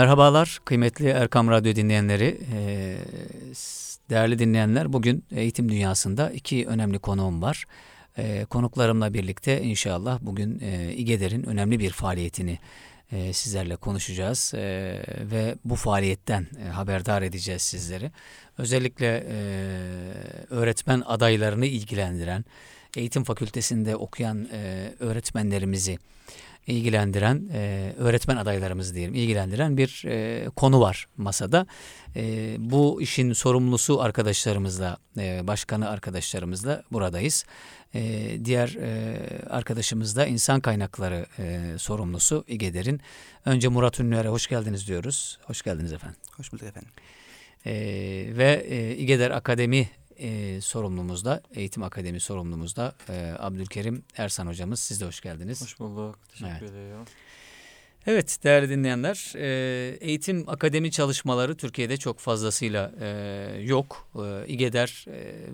Merhabalar kıymetli Erkam Radyo dinleyenleri, ee, değerli dinleyenler. Bugün eğitim dünyasında iki önemli konuğum var. Ee, konuklarımla birlikte inşallah bugün e, İGEDER'in önemli bir faaliyetini e, sizlerle konuşacağız e, ve bu faaliyetten haberdar edeceğiz sizleri. Özellikle öğretmen adaylarını ilgilendiren, eğitim fakültesinde okuyan öğretmenlerimizi ilgilendiren e, öğretmen adaylarımızı diyelim ilgilendiren bir e, konu var masada. E, bu işin sorumlusu arkadaşlarımızla, e, başkanı arkadaşlarımızla buradayız. E, diğer e, arkadaşımız da insan kaynakları e, sorumlusu İGEDER'in. Önce Murat Ünlüer'e hoş geldiniz diyoruz. Hoş geldiniz efendim. Hoş bulduk efendim. E, ve e, İGEDER Akademi e, sorumlumuzda, eğitim akademi sorumlumuzda e, Abdülkerim Ersan hocamız. Siz de hoş geldiniz. Hoş bulduk. Teşekkür evet. ederim. Evet değerli dinleyenler, eğitim akademi çalışmaları Türkiye'de çok fazlasıyla yok. İGEDER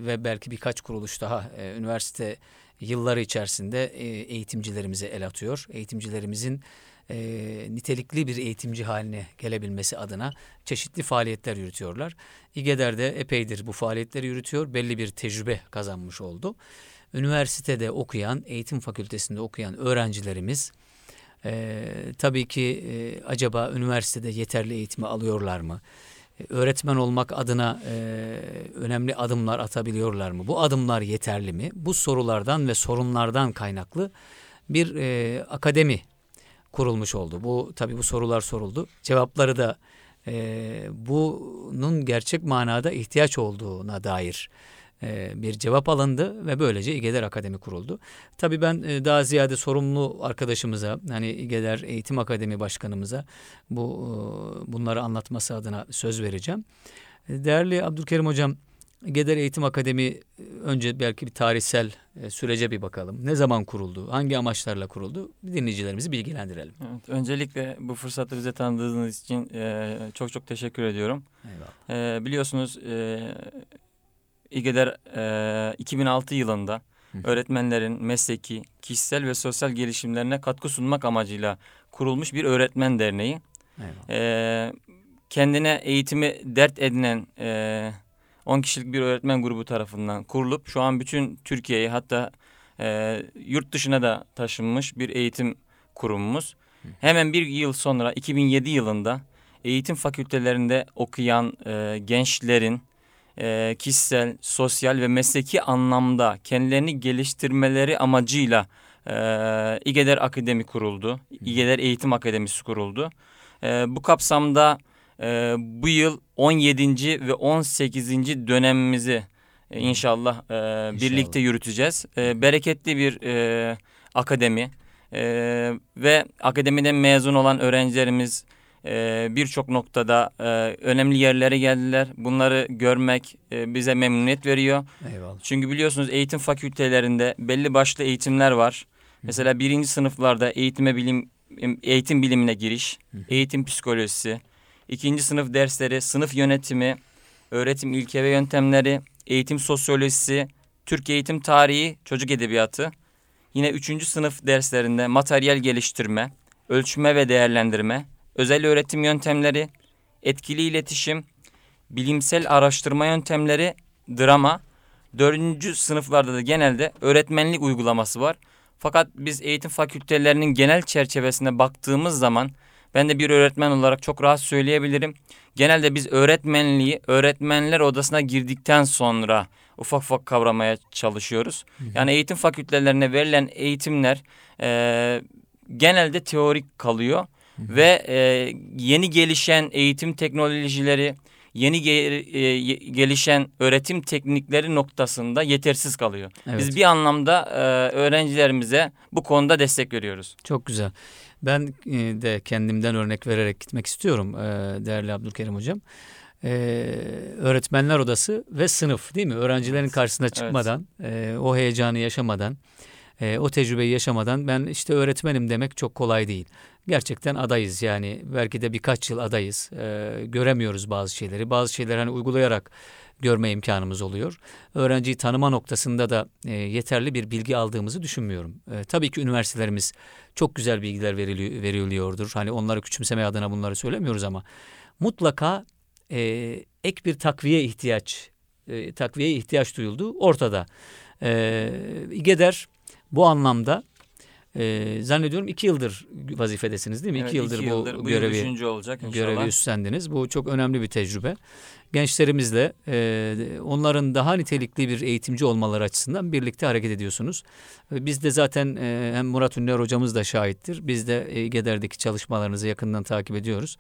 ve belki birkaç kuruluş daha üniversite yılları içerisinde eğitimcilerimize el atıyor. Eğitimcilerimizin e, nitelikli bir eğitimci haline gelebilmesi adına çeşitli faaliyetler yürütüyorlar. İGEDER de epeydir bu faaliyetleri yürütüyor. Belli bir tecrübe kazanmış oldu. Üniversitede okuyan, eğitim fakültesinde okuyan öğrencilerimiz e, tabii ki e, acaba üniversitede yeterli eğitimi alıyorlar mı? E, öğretmen olmak adına e, önemli adımlar atabiliyorlar mı? Bu adımlar yeterli mi? Bu sorulardan ve sorunlardan kaynaklı bir e, akademi kurulmuş oldu. Bu tabii bu sorular soruldu. Cevapları da e, bunun gerçek manada ihtiyaç olduğuna dair e, bir cevap alındı ve böylece İGEDER Akademi kuruldu. Tabii ben e, daha ziyade sorumlu arkadaşımıza, hani İGEDER Eğitim Akademi Başkanımıza bu e, bunları anlatması adına söz vereceğim. Değerli Abdülkerim Hocam, Geder Eğitim Akademi önce belki bir tarihsel sürece bir bakalım. Ne zaman kuruldu? Hangi amaçlarla kuruldu? Dinleyicilerimizi bilgilendirelim. Evet, öncelikle bu fırsatı bize tanıdığınız için e, çok çok teşekkür ediyorum. Eyvallah. E, biliyorsunuz e, İGEDER e, 2006 yılında Hı. öğretmenlerin mesleki, kişisel ve sosyal gelişimlerine katkı sunmak amacıyla kurulmuş bir öğretmen derneği. E, kendine eğitimi dert edinen e, 10 kişilik bir öğretmen grubu tarafından kurulup şu an bütün Türkiye'yi hatta e, yurt dışına da taşınmış bir eğitim kurumumuz. Hemen bir yıl sonra 2007 yılında eğitim fakültelerinde okuyan e, gençlerin e, kişisel, sosyal ve mesleki anlamda kendilerini geliştirmeleri amacıyla e, İGEDER Akademi kuruldu. İGEDER Eğitim Akademisi kuruldu. E, bu kapsamda e, bu yıl 17. ve 18. dönemimizi e, inşallah, e, inşallah birlikte yürüteceğiz. E, bereketli bir e, akademi e, ve akademiden mezun olan öğrencilerimiz e, birçok noktada e, önemli yerlere geldiler. Bunları görmek e, bize memnuniyet veriyor. Eyvallah. Çünkü biliyorsunuz eğitim fakültelerinde belli başlı eğitimler var. Hı. Mesela birinci sınıflarda eğitime bilim eğitim bilimine giriş, Hı. eğitim psikolojisi, ikinci sınıf dersleri, sınıf yönetimi, öğretim ilke ve yöntemleri, eğitim sosyolojisi, Türk eğitim tarihi, çocuk edebiyatı. Yine üçüncü sınıf derslerinde materyal geliştirme, ölçme ve değerlendirme, özel öğretim yöntemleri, etkili iletişim, bilimsel araştırma yöntemleri, drama. Dördüncü sınıflarda da genelde öğretmenlik uygulaması var. Fakat biz eğitim fakültelerinin genel çerçevesine baktığımız zaman ben de bir öğretmen olarak çok rahat söyleyebilirim. Genelde biz öğretmenliği öğretmenler odasına girdikten sonra ufak ufak kavramaya çalışıyoruz. Yani eğitim fakültelerine verilen eğitimler e, genelde teorik kalıyor. Ve e, yeni gelişen eğitim teknolojileri, yeni ge- e, gelişen öğretim teknikleri noktasında yetersiz kalıyor. Evet. Biz bir anlamda e, öğrencilerimize bu konuda destek veriyoruz. Çok güzel. Ben e, de kendimden örnek vererek gitmek istiyorum e, değerli Abdülkerim Hocam. E, öğretmenler odası ve sınıf değil mi? Öğrencilerin Evet. karşısına Evet. çıkmadan, e, o heyecanı yaşamadan, e, o tecrübeyi yaşamadan ben işte öğretmenim demek çok kolay değil. Gerçekten adayız yani belki de birkaç yıl adayız. E, göremiyoruz bazı şeyleri. Bazı şeyleri hani uygulayarak görme imkanımız oluyor. Öğrenciyi tanıma noktasında da e, yeterli bir bilgi aldığımızı düşünmüyorum. E, tabii ki üniversitelerimiz çok güzel bilgiler veriliyor, veriliyordur. Hani onları küçümseme adına bunları söylemiyoruz ama mutlaka e, ek bir takviye ihtiyaç e, takviyeye ihtiyaç duyulduğu ortada. E, İGEDER bu anlamda e, zannediyorum iki yıldır vazifedesiniz değil mi? Evet, iki yıldır, iki yıldır bu, bu yıl görevi üçüncü olacak inşallah. görevi üstlendiniz. Bu çok önemli bir tecrübe. Gençlerimizle e, onların daha nitelikli bir eğitimci olmaları açısından birlikte hareket ediyorsunuz. E, Biz de zaten e, hem Murat Ünlüer hocamız da şahittir. Biz de e, GEDER'deki çalışmalarınızı yakından takip ediyoruz.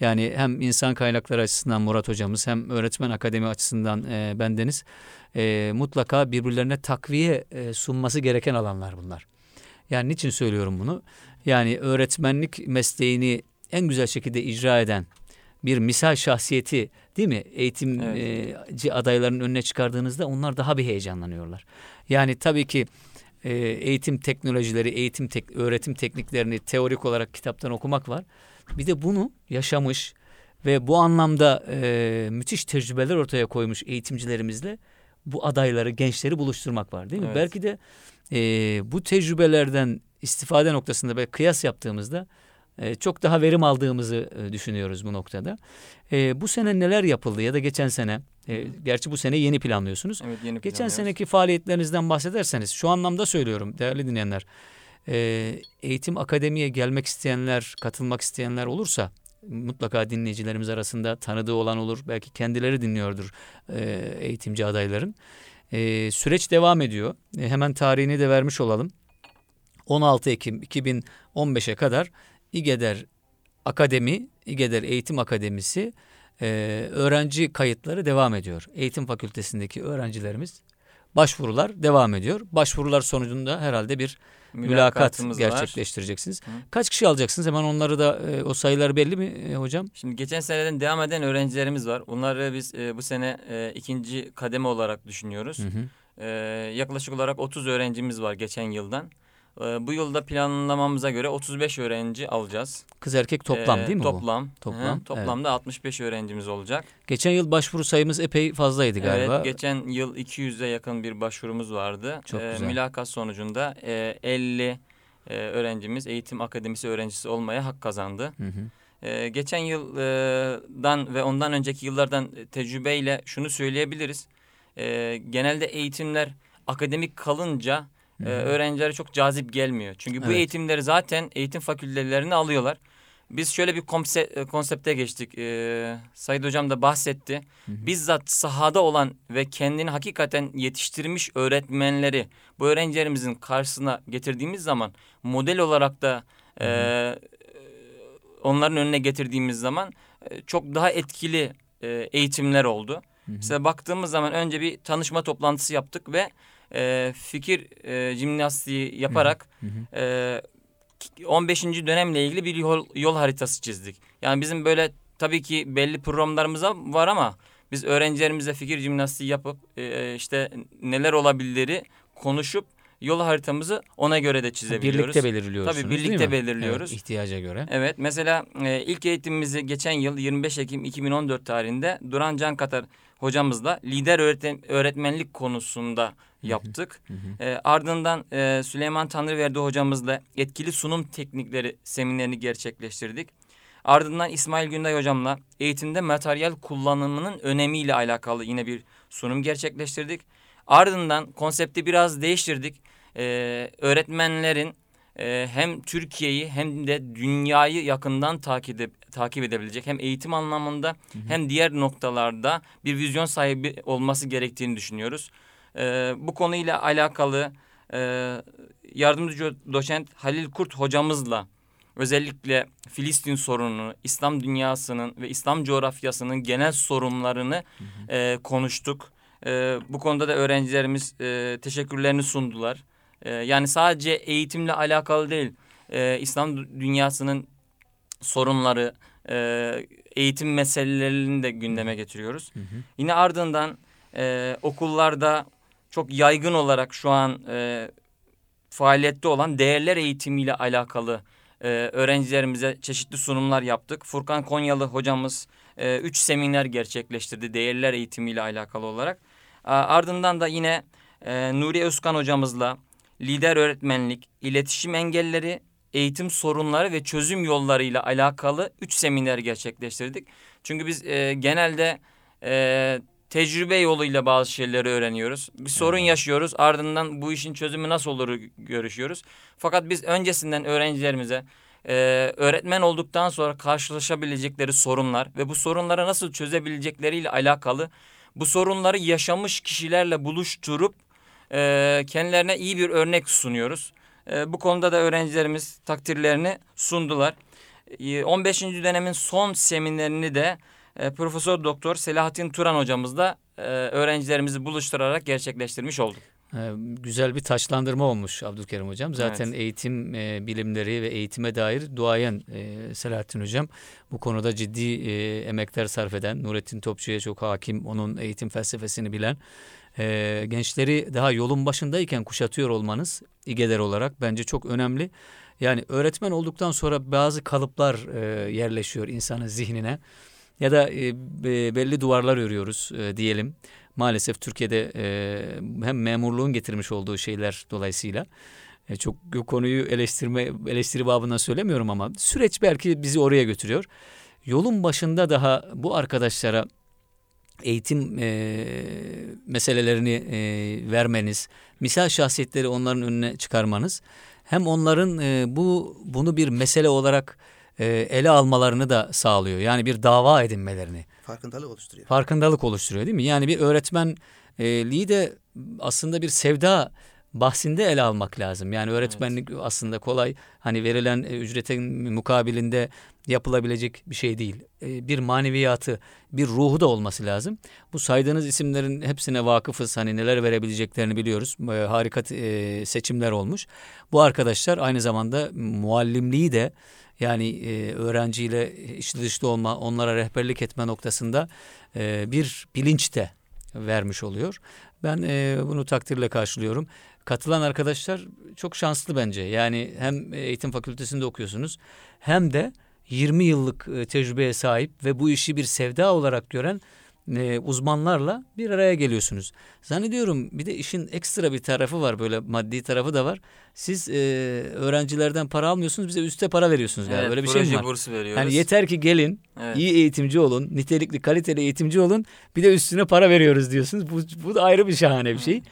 Yani hem insan kaynakları açısından Murat hocamız hem öğretmen akademi açısından e, bendeniz e, mutlaka birbirlerine takviye e, sunması gereken alanlar bunlar. Yani niçin söylüyorum bunu? Yani öğretmenlik mesleğini en güzel şekilde icra eden bir misal şahsiyeti değil mi? Eğitimci adayların önüne çıkardığınızda onlar daha bir heyecanlanıyorlar. Yani tabii ki e, eğitim teknolojileri, eğitim tek, öğretim tekniklerini teorik olarak kitaptan okumak var. Bir de bunu yaşamış ve bu anlamda e, müthiş tecrübeler ortaya koymuş eğitimcilerimizle bu adayları, gençleri buluşturmak var değil mi? Evet. Belki de e, bu tecrübelerden istifade noktasında böyle kıyas yaptığımızda çok daha verim aldığımızı e, düşünüyoruz bu noktada. E, bu sene neler yapıldı ya da geçen sene, e, gerçi bu sene yeni planlıyorsunuz. Evet, yeni Geçen seneki faaliyetlerinizden bahsederseniz şu anlamda söylüyorum değerli dinleyenler. E, eğitim akademiye gelmek isteyenler, katılmak isteyenler olursa mutlaka dinleyicilerimiz arasında tanıdığı olan olur. Belki kendileri dinliyordur e, eğitimci adayların. E, süreç devam ediyor. E, hemen tarihini de vermiş olalım. 16 Ekim 2015'e kadar İGEDER Akademi, İGEDER Eğitim Akademisi e, öğrenci kayıtları devam ediyor. Eğitim fakültesindeki öğrencilerimiz başvurular devam ediyor. Başvurular sonucunda herhalde bir mülakat var. gerçekleştireceksiniz. Hı. Kaç kişi alacaksınız? Hemen onları da e, o sayılar belli mi e, hocam? Şimdi geçen seneden devam eden öğrencilerimiz var. Onları biz e, bu sene e, ikinci kademe olarak düşünüyoruz. Hı hı. E, yaklaşık olarak 30 öğrencimiz var geçen yıldan. E, bu yılda planlamamıza göre 35 öğrenci alacağız. Kız erkek toplam E, değil mi bu? toplam. Toplam, Hı, toplamda 65 öğrencimiz olacak. Geçen yıl başvuru sayımız epey fazlaydı galiba. Evet, geçen yıl 200'e yakın bir başvurumuz vardı. Çok E, güzel. Mülakat sonucunda e, 50 e, öğrencimiz eğitim akademisi öğrencisi olmaya hak kazandı. Hı hı. Ee, geçen yıldan ve ondan önceki yıllardan tecrübeyle şunu söyleyebiliriz. Ee, genelde eğitimler akademik kalınca e, öğrencilere çok cazip gelmiyor. Çünkü bu Evet. eğitimleri zaten eğitim fakültelerine alıyorlar. Biz şöyle bir konse- konsepte geçtik. Ee, Sayın Hocam da bahsetti. Hı hı. Bizzat sahada olan ve kendini hakikaten yetiştirmiş öğretmenleri bu öğrencilerimizin karşısına getirdiğimiz zaman model olarak da Hı hı. e, onların önüne getirdiğimiz zaman e, çok daha etkili e, eğitimler oldu. Hı hı. Mesela baktığımız zaman önce bir tanışma toplantısı yaptık ve e, fikir e, jimnastiği yaparak Hı hı. e, 15. dönemle ilgili bir yol, yol haritası çizdik. Yani bizim böyle tabii ki belli programlarımız var ama biz öğrencilerimize fikir jimnastiği yapıp e, işte neler olabilirleri konuşup yol haritamızı ona göre de çizebiliyoruz. Birlikte belirliyorsunuz Tabii birlikte belirliyoruz. Evet, ihtiyaca göre. Evet mesela e, ilk eğitimimizi geçen yıl 25 Ekim 2014 tarihinde Duran Can Katar hocamızla lider öğretim, öğretmenlik konusunda yaptık. Hı hı. E, ardından e, Süleyman Tanrıverdi hocamızla etkili sunum teknikleri seminerini gerçekleştirdik. Ardından İsmail Günday hocamla eğitimde materyal kullanımının önemiyle alakalı yine bir sunum gerçekleştirdik. Ardından konsepti biraz değiştirdik. E, öğretmenlerin e, hem Türkiye'yi hem de dünyayı yakından takip, ede- takip edebilecek hem eğitim anlamında hem diğer noktalarda bir vizyon sahibi olması gerektiğini düşünüyoruz. E, bu konuyla alakalı e, yardımcı doçent Halil Kurt hocamızla özellikle Filistin sorununu, İslam dünyasının ve İslam coğrafyasının genel sorunlarını e, konuştuk. E, bu konuda da öğrencilerimiz e, teşekkürlerini sundular. E, yani sadece eğitimle alakalı değil, e, İslam dünyasının sorunları, e, eğitim meselelerini de gündeme getiriyoruz. Hı hı. Yine ardından e, okullarda çok yaygın olarak şu an e, faaliyette olan değerler eğitimiyle alakalı e, öğrencilerimize çeşitli sunumlar yaptık. Furkan Konyalı hocamız e, üç seminer gerçekleştirdi değerler eğitimiyle alakalı olarak. E, ardından da yine e, Nuri Özkan hocamızla lider öğretmenlik, iletişim engelleri, eğitim sorunları ve çözüm yollarıyla alakalı üç seminer gerçekleştirdik. Çünkü biz e, genelde e, tecrübe yoluyla bazı şeyleri öğreniyoruz. Bir sorun yaşıyoruz ardından bu işin çözümü nasıl olur görüşüyoruz. Fakat biz öncesinden öğrencilerimize e, öğretmen olduktan sonra karşılaşabilecekleri sorunlar ve bu sorunları nasıl çözebilecekleriyle alakalı bu sorunları yaşamış kişilerle buluşturup e, kendilerine iyi bir örnek sunuyoruz. E, bu konuda da öğrencilerimiz takdirlerini sundular. E, 15. dönemin son seminerini de e, Profesör Doktor Selahattin Turan hocamızla e, öğrencilerimizi buluşturarak gerçekleştirmiş olduk. Ee, güzel bir taçlandırma olmuş Abdülkerim Hocam. Zaten evet. eğitim e, bilimleri ve eğitime dair duayen e, Selahattin Hocam bu konuda ciddi e, emekler sarf eden, Nurettin Topçu'ya çok hakim, onun eğitim felsefesini bilen, e, gençleri daha yolun başındayken kuşatıyor olmanız İGEDER olarak bence çok önemli. Yani öğretmen olduktan sonra bazı kalıplar e, yerleşiyor insanın zihnine ya da e, belli duvarlar örüyoruz e, diyelim. Maalesef Türkiye'de e, hem memurluğun getirmiş olduğu şeyler dolayısıyla e, çok konuyu eleştirme eleştiri babından söylemiyorum ama süreç belki bizi oraya götürüyor. Yolun başında daha bu arkadaşlara eğitim e, meselelerini e, vermeniz, misal şahsiyetleri onların önüne çıkarmanız hem onların e, bu bunu bir mesele olarak e, ele almalarını da sağlıyor. Yani bir dava edinmelerini. Farkındalık oluşturuyor. Farkındalık oluşturuyor değil mi? Yani bir öğretmenliği de aslında bir sevda bahsinde ele almak lazım. Yani öğretmenlik evet. aslında kolay hani verilen ücretin mukabilinde yapılabilecek bir şey değil. E, bir maneviyatı, bir ruhu da olması lazım. Bu saydığınız isimlerin hepsine vakıfız. Hani neler verebileceklerini biliyoruz. E, harika seçimler olmuş. Bu arkadaşlar aynı zamanda muallimliği de yani e, öğrenciyle içli dışlı olma, onlara rehberlik etme noktasında e, bir bilinç de vermiş oluyor. Ben e, bunu takdirle karşılıyorum. Katılan arkadaşlar çok şanslı bence. Yani hem eğitim fakültesinde okuyorsunuz hem de 20 yıllık e, tecrübeye sahip ve bu işi bir sevda olarak gören e, uzmanlarla bir araya geliyorsunuz. Zannediyorum bir de işin ekstra bir tarafı var böyle maddi tarafı da var. Siz e, öğrencilerden para almıyorsunuz bize üste para veriyorsunuz galiba. Evet, böyle bir şey mi var? bursu veriyoruz. Yani yeter ki gelin evet. iyi eğitimci olun nitelikli kaliteli eğitimci olun bir de üstüne para veriyoruz diyorsunuz. Bu, bu da ayrı bir şahane bir şey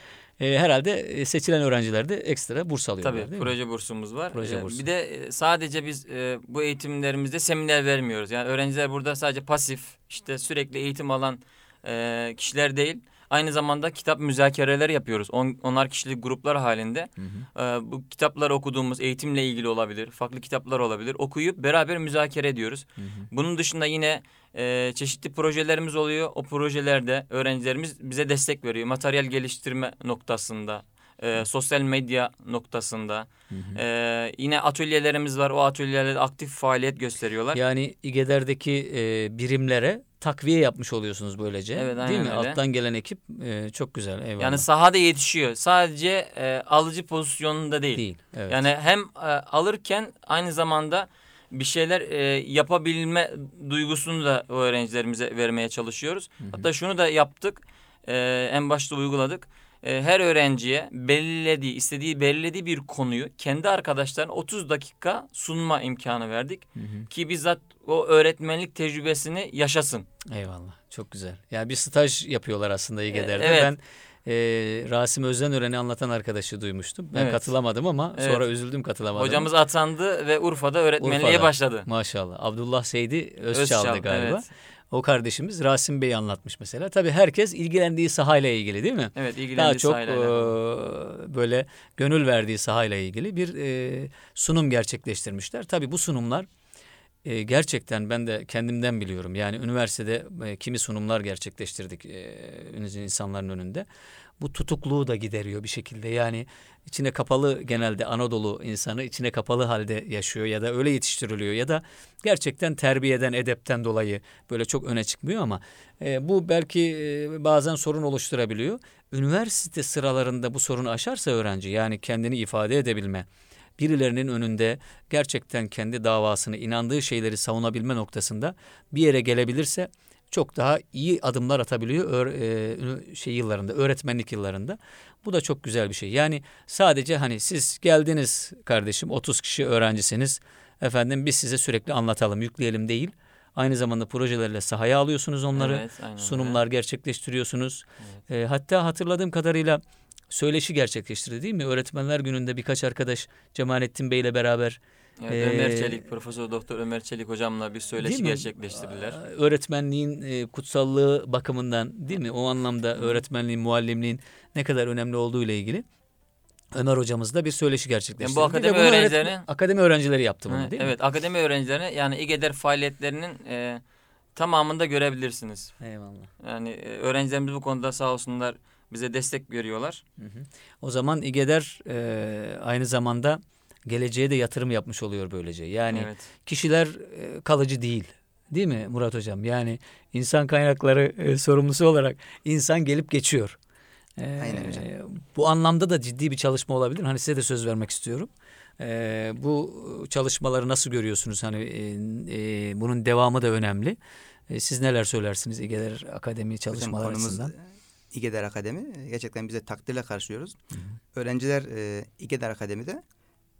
e, herhalde e, seçilen öğrenciler de ekstra burs alıyorlar Tabii proje mi? bursumuz var. Proje ee, bursu. Bir de e, sadece biz e, bu eğitimlerimizde seminer vermiyoruz. Yani öğrenciler burada sadece pasif işte sürekli eğitim alan e, kişiler değil. Aynı zamanda kitap müzakereler yapıyoruz. On, onlar kişilik gruplar halinde. Hı hı. E, bu kitapları okuduğumuz eğitimle ilgili olabilir. Farklı kitaplar olabilir. Okuyup beraber müzakere ediyoruz. Hı hı. Bunun dışında yine e, çeşitli projelerimiz oluyor. O projelerde öğrencilerimiz bize destek veriyor. Materyal geliştirme noktasında, e, sosyal medya noktasında. Hı hı. E, yine atölyelerimiz var. O atölyelerde aktif faaliyet gösteriyorlar. Yani İGEDER'deki e, birimlere takviye yapmış oluyorsunuz böylece. Evet, aynen Değil mi? Öyle. Alttan gelen ekip e, çok güzel. Eyvallah. Yani sahada yetişiyor. Sadece e, alıcı pozisyonunda değil. Değil. Evet. Yani hem e, alırken aynı zamanda bir şeyler e, yapabilme duygusunu da öğrencilerimize vermeye çalışıyoruz. Hı hı. Hatta şunu da yaptık. E, en başta uyguladık. E, her öğrenciye belirlediği, istediği belirlediği bir konuyu kendi arkadaşlarına 30 dakika sunma imkanı verdik. Hı hı. Ki bizzat o öğretmenlik tecrübesini yaşasın. Eyvallah. Çok güzel. Yani bir staj yapıyorlar aslında İGEDER'de. Evet. Ben e, Rasim Özenören'i anlatan arkadaşı duymuştum. Ben evet. katılamadım ama evet. sonra üzüldüm katılamadım. Hocamız atandı ve Urfa'da öğretmenliğe Urfa'da. başladı. Maşallah. Abdullah Seydi Özçal'dı Özçal, galiba. Evet. o kardeşimiz Rasim Bey anlatmış mesela. Tabii herkes ilgilendiği sahayla ilgili değil mi? Evet ilgilendiği Daha çok sahayla e, böyle gönül verdiği sahayla ilgili bir e, sunum gerçekleştirmişler. Tabii bu sunumlar e, gerçekten ben de kendimden biliyorum. Yani üniversitede e, kimi sunumlar gerçekleştirdik e, insanların önünde. Bu tutukluğu da gideriyor bir şekilde. Yani içine kapalı genelde Anadolu insanı içine kapalı halde yaşıyor ya da öyle yetiştiriliyor ya da gerçekten terbiyeden, edepten dolayı böyle çok öne çıkmıyor ama e, bu belki e, bazen sorun oluşturabiliyor. Üniversite sıralarında bu sorunu aşarsa öğrenci yani kendini ifade edebilme, birilerinin önünde gerçekten kendi davasını, inandığı şeyleri savunabilme noktasında bir yere gelebilirse çok daha iyi adımlar atabiliyor e, şey yıllarında, öğretmenlik yıllarında. Bu da çok güzel bir şey. Yani sadece hani siz geldiniz kardeşim 30 kişi öğrencisiniz. Efendim biz size sürekli anlatalım, yükleyelim değil. Aynı zamanda projelerle sahaya alıyorsunuz onları. Evet, aynen sunumlar gerçekleştiriyorsunuz. E, hatta hatırladığım kadarıyla söyleşi gerçekleştirdi değil mi? Öğretmenler gününde birkaç arkadaş Cemalettin Bey ile beraber Evet, Ömer Çelik, Profesör Doktor Ömer Çelik hocamla bir söyleşi gerçekleştirdiler. öğretmenliğin e, kutsallığı bakımından değil mi? O anlamda öğretmenliğin, muallimliğin ne kadar önemli olduğu ile ilgili Ömer hocamız da bir söyleşi gerçekleştirdi. Yani bu akademi bunu öğret- öğrencilerine- akademi öğrencileri yaptı bunu Evet, değil mi? evet, akademi öğrencilerine yani İGEDER faaliyetlerinin e, tamamında görebilirsiniz. Eyvallah. Yani e, öğrencilerimiz bu konuda sağ olsunlar bize destek veriyorlar. O zaman İGEDER e, aynı zamanda geleceğe de yatırım yapmış oluyor böylece. Yani evet. kişiler e, kalıcı değil. Değil mi Murat Hocam? Yani insan kaynakları e, sorumlusu olarak insan gelip geçiyor. E, Aynen hocam. Bu anlamda da ciddi bir çalışma olabilir. Hani size de söz vermek istiyorum. E, bu çalışmaları nasıl görüyorsunuz? Hani e, e, bunun devamı da önemli. E, siz neler söylersiniz İGEDER Akademi Hocam çalışmaları konumuz açısından? E, İGEDER Akademi. E, Gerçekten bize takdirle karşılıyoruz. Öğrenciler e, İGEDER Akademi'de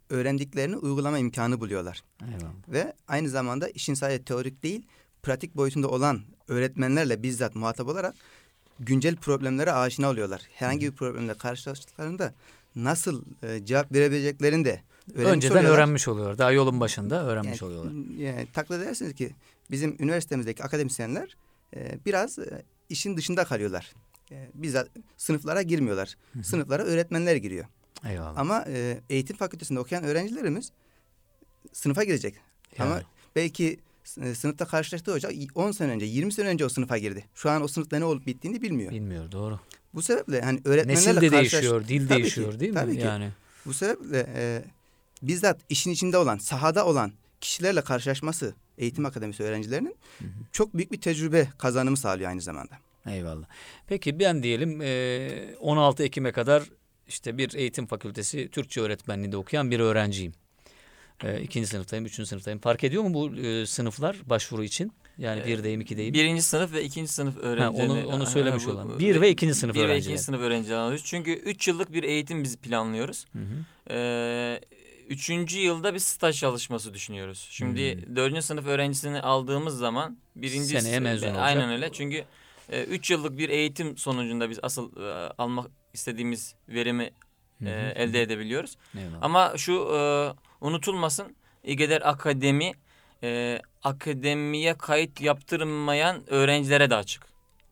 öğrendiklerini uygulama imkanı buluyorlar. Eyvallah. Ve aynı zamanda işin sadece teorik değil, pratik boyutunda olan öğretmenlerle bizzat muhatap olarak güncel problemlere aşina oluyorlar. Herhangi bir problemle karşılaştıklarında nasıl e, cevap verebileceklerini de öğrenmiş Önceden oluyorlar. öğrenmiş oluyor. Daha yolun başında öğrenmiş Yani, oluyorlar. Yani, takdir edersiniz ki bizim üniversitemizdeki akademisyenler e, biraz e, işin dışında kalıyorlar. E, bizzat sınıflara girmiyorlar. Sınıflara öğretmenler giriyor. Eyvallah. Ama e, eğitim fakültesinde okuyan öğrencilerimiz sınıfa girecek. Ama Yani. belki e, sınıfta karşılaştığı hoca 10 sene önce, 20 sene önce o sınıfa girdi. Şu an o sınıfta ne olup bittiğini bilmiyor. Bilmiyor doğru. Bu sebeple hani öğretmenlerle Nesil de karşılaş- değişiyor, dil Tabii ki, değişiyor değil mi? tabii ki. Yani Bu sebeple e, bizzat işin içinde olan, sahada olan kişilerle karşılaşması eğitim akademisi öğrencilerinin çok büyük bir tecrübe kazanımı sağlıyor aynı zamanda. Eyvallah. Peki ben diyelim e, 16 Ekim'e kadar işte bir eğitim fakültesi Türkçe öğretmenliğinde okuyan bir öğrenciyim. E, ikinci sınıftayım, üçüncü sınıftayım. Fark ediyor mu bu e, sınıflar başvuru için? Yani birdeyim, ikideyim. Birinci sınıf ve ikinci sınıf Ha, öğrencileri. onu onu Ha, söylemiş bu- olan. Bir ve ikinci sınıf bir ve öğrenciler. ikinci sınıf öğrencileri alıyoruz. Çünkü üç yıllık bir eğitim biz planlıyoruz. Hı hı. Ee, üçüncü yılda bir staj çalışması düşünüyoruz. Şimdi Hmm. dördüncü sınıf öğrencisini aldığımız zaman birinci Seneye mezun olacak. Aynen öyle. Çünkü e, üç yıllık bir eğitim sonucunda biz asıl e, almak istediğimiz verimi Hı e, hı. elde edebiliyoruz. Eyvallah. Ama şu e, unutulmasın İGEDER Akademi akademiye kayıt yaptırmayan öğrencilere de açık.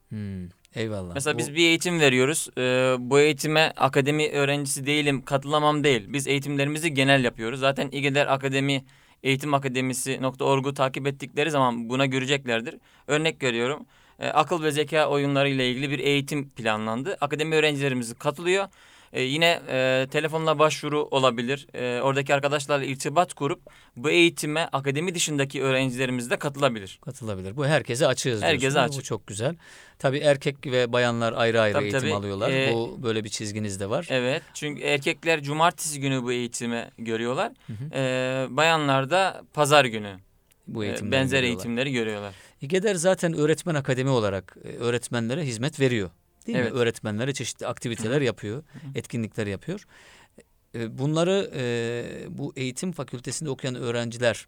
Hmm, Eyvallah. Mesela Bu- biz bir eğitim veriyoruz. E, bu eğitime akademi öğrencisi değilim, katılamam değil. Biz eğitimlerimizi genel yapıyoruz. Zaten İGEDER Akademi Eğitim Akademisi.org'u takip ettikleri zaman buna göreceklerdir. Örnek veriyorum. E, akıl ve zeka oyunları ile ilgili bir eğitim planlandı. Akademi öğrencilerimiz katılıyor. E, yine e, telefonla başvuru olabilir. E, oradaki arkadaşlarla irtibat kurup bu eğitime akademi dışındaki öğrencilerimiz de katılabilir. katılabilir. Bu herkese açığız Herkese diyorsunuz. Bu açık. çok güzel. Tabii erkek ve bayanlar ayrı ayrı Tabii, eğitim tabii. alıyorlar. Ee, bu böyle bir çizginiz de var. Evet çünkü erkekler cumartesi günü bu eğitimi görüyorlar. Hı hı. E, bayanlar da pazar günü Bu e, eğitimleri benzer görüyorlar. eğitimleri görüyorlar. İGEDER zaten öğretmen akademi olarak e, öğretmenlere hizmet veriyor. Değil Evet. mi? Öğretmenlere çeşitli aktiviteler yapıyor, etkinlikler yapıyor. E, Bunları e, bu eğitim fakültesinde okuyan öğrenciler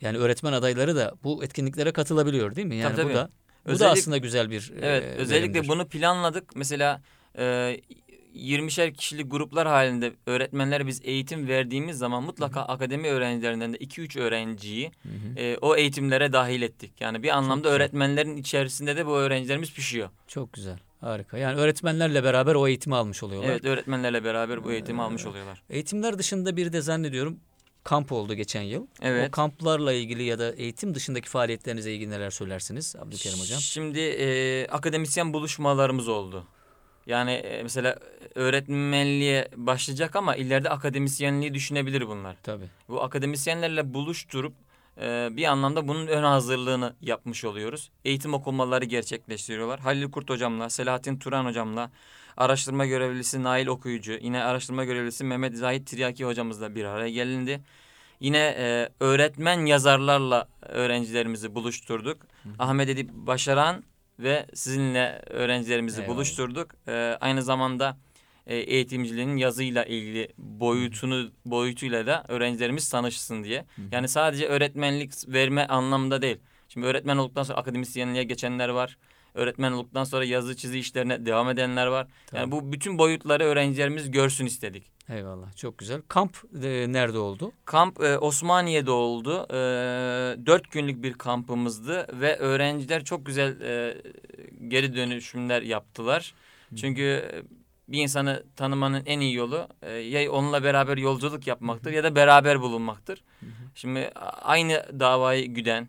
yani öğretmen adayları da bu etkinliklere katılabiliyor değil mi? Yani Tabii, bu tabii. da bu da Özellik- aslında güzel bir Evet özellikle verimdir. bunu planladık. Mesela e, 20'şer kişilik gruplar halinde öğretmenler biz eğitim verdiğimiz zaman mutlaka akademi öğrencilerinden de 2-3 öğrenciyi e, o eğitimlere dahil ettik. Yani bir anlamda güzel. öğretmenlerin içerisinde de bu öğrencilerimiz pişiyor. Çok güzel. Harika. Yani öğretmenlerle beraber o eğitimi almış oluyorlar. Evet öğretmenlerle beraber bu eğitimi almış oluyorlar. Eğitimler dışında bir de zannediyorum kamp oldu geçen yıl. Evet. O kamplarla ilgili ya da eğitim dışındaki faaliyetlerinize ilgili neler söylersiniz Abdülkerim Hocam? Şimdi e, akademisyen buluşmalarımız oldu. Yani e, mesela öğretmenliğe başlayacak ama ileride akademisyenliği düşünebilir bunlar. Tabii. Bu akademisyenlerle buluşturup e, bir anlamda bunun ön hazırlığını yapmış oluyoruz. Eğitim okumaları gerçekleştiriyorlar. Halil Kurt hocamla, Selahattin Turan hocamla, araştırma görevlisi Nail Okuyucu, yine araştırma görevlisi Mehmet Zahit Tiryaki hocamızla bir araya gelindi. Yine e, öğretmen yazarlarla öğrencilerimizi buluşturduk. Ahmet Edip Başaran ve sizinle öğrencilerimizi Eyvallah. buluşturduk. E, aynı zamanda e, eğitimciliğin yazıyla ilgili boyutunu boyutuyla da öğrencilerimiz tanışsın diye. Yani sadece öğretmenlik verme anlamında değil. Şimdi öğretmen olduktan sonra akademisyenliğe geçenler var. Öğretmen olduktan sonra yazı çizi işlerine devam edenler var. Yani bu bütün boyutları öğrencilerimiz görsün istedik. Eyvallah. Çok güzel. Kamp e, nerede oldu? Kamp e, Osmaniye'de oldu. E, dört günlük bir kampımızdı ve öğrenciler çok güzel e, geri dönüşümler yaptılar. Çünkü e, bir insanı tanımanın en iyi yolu e, ya onunla beraber yolculuk yapmaktır ya da beraber bulunmaktır. Şimdi a- aynı davayı güden,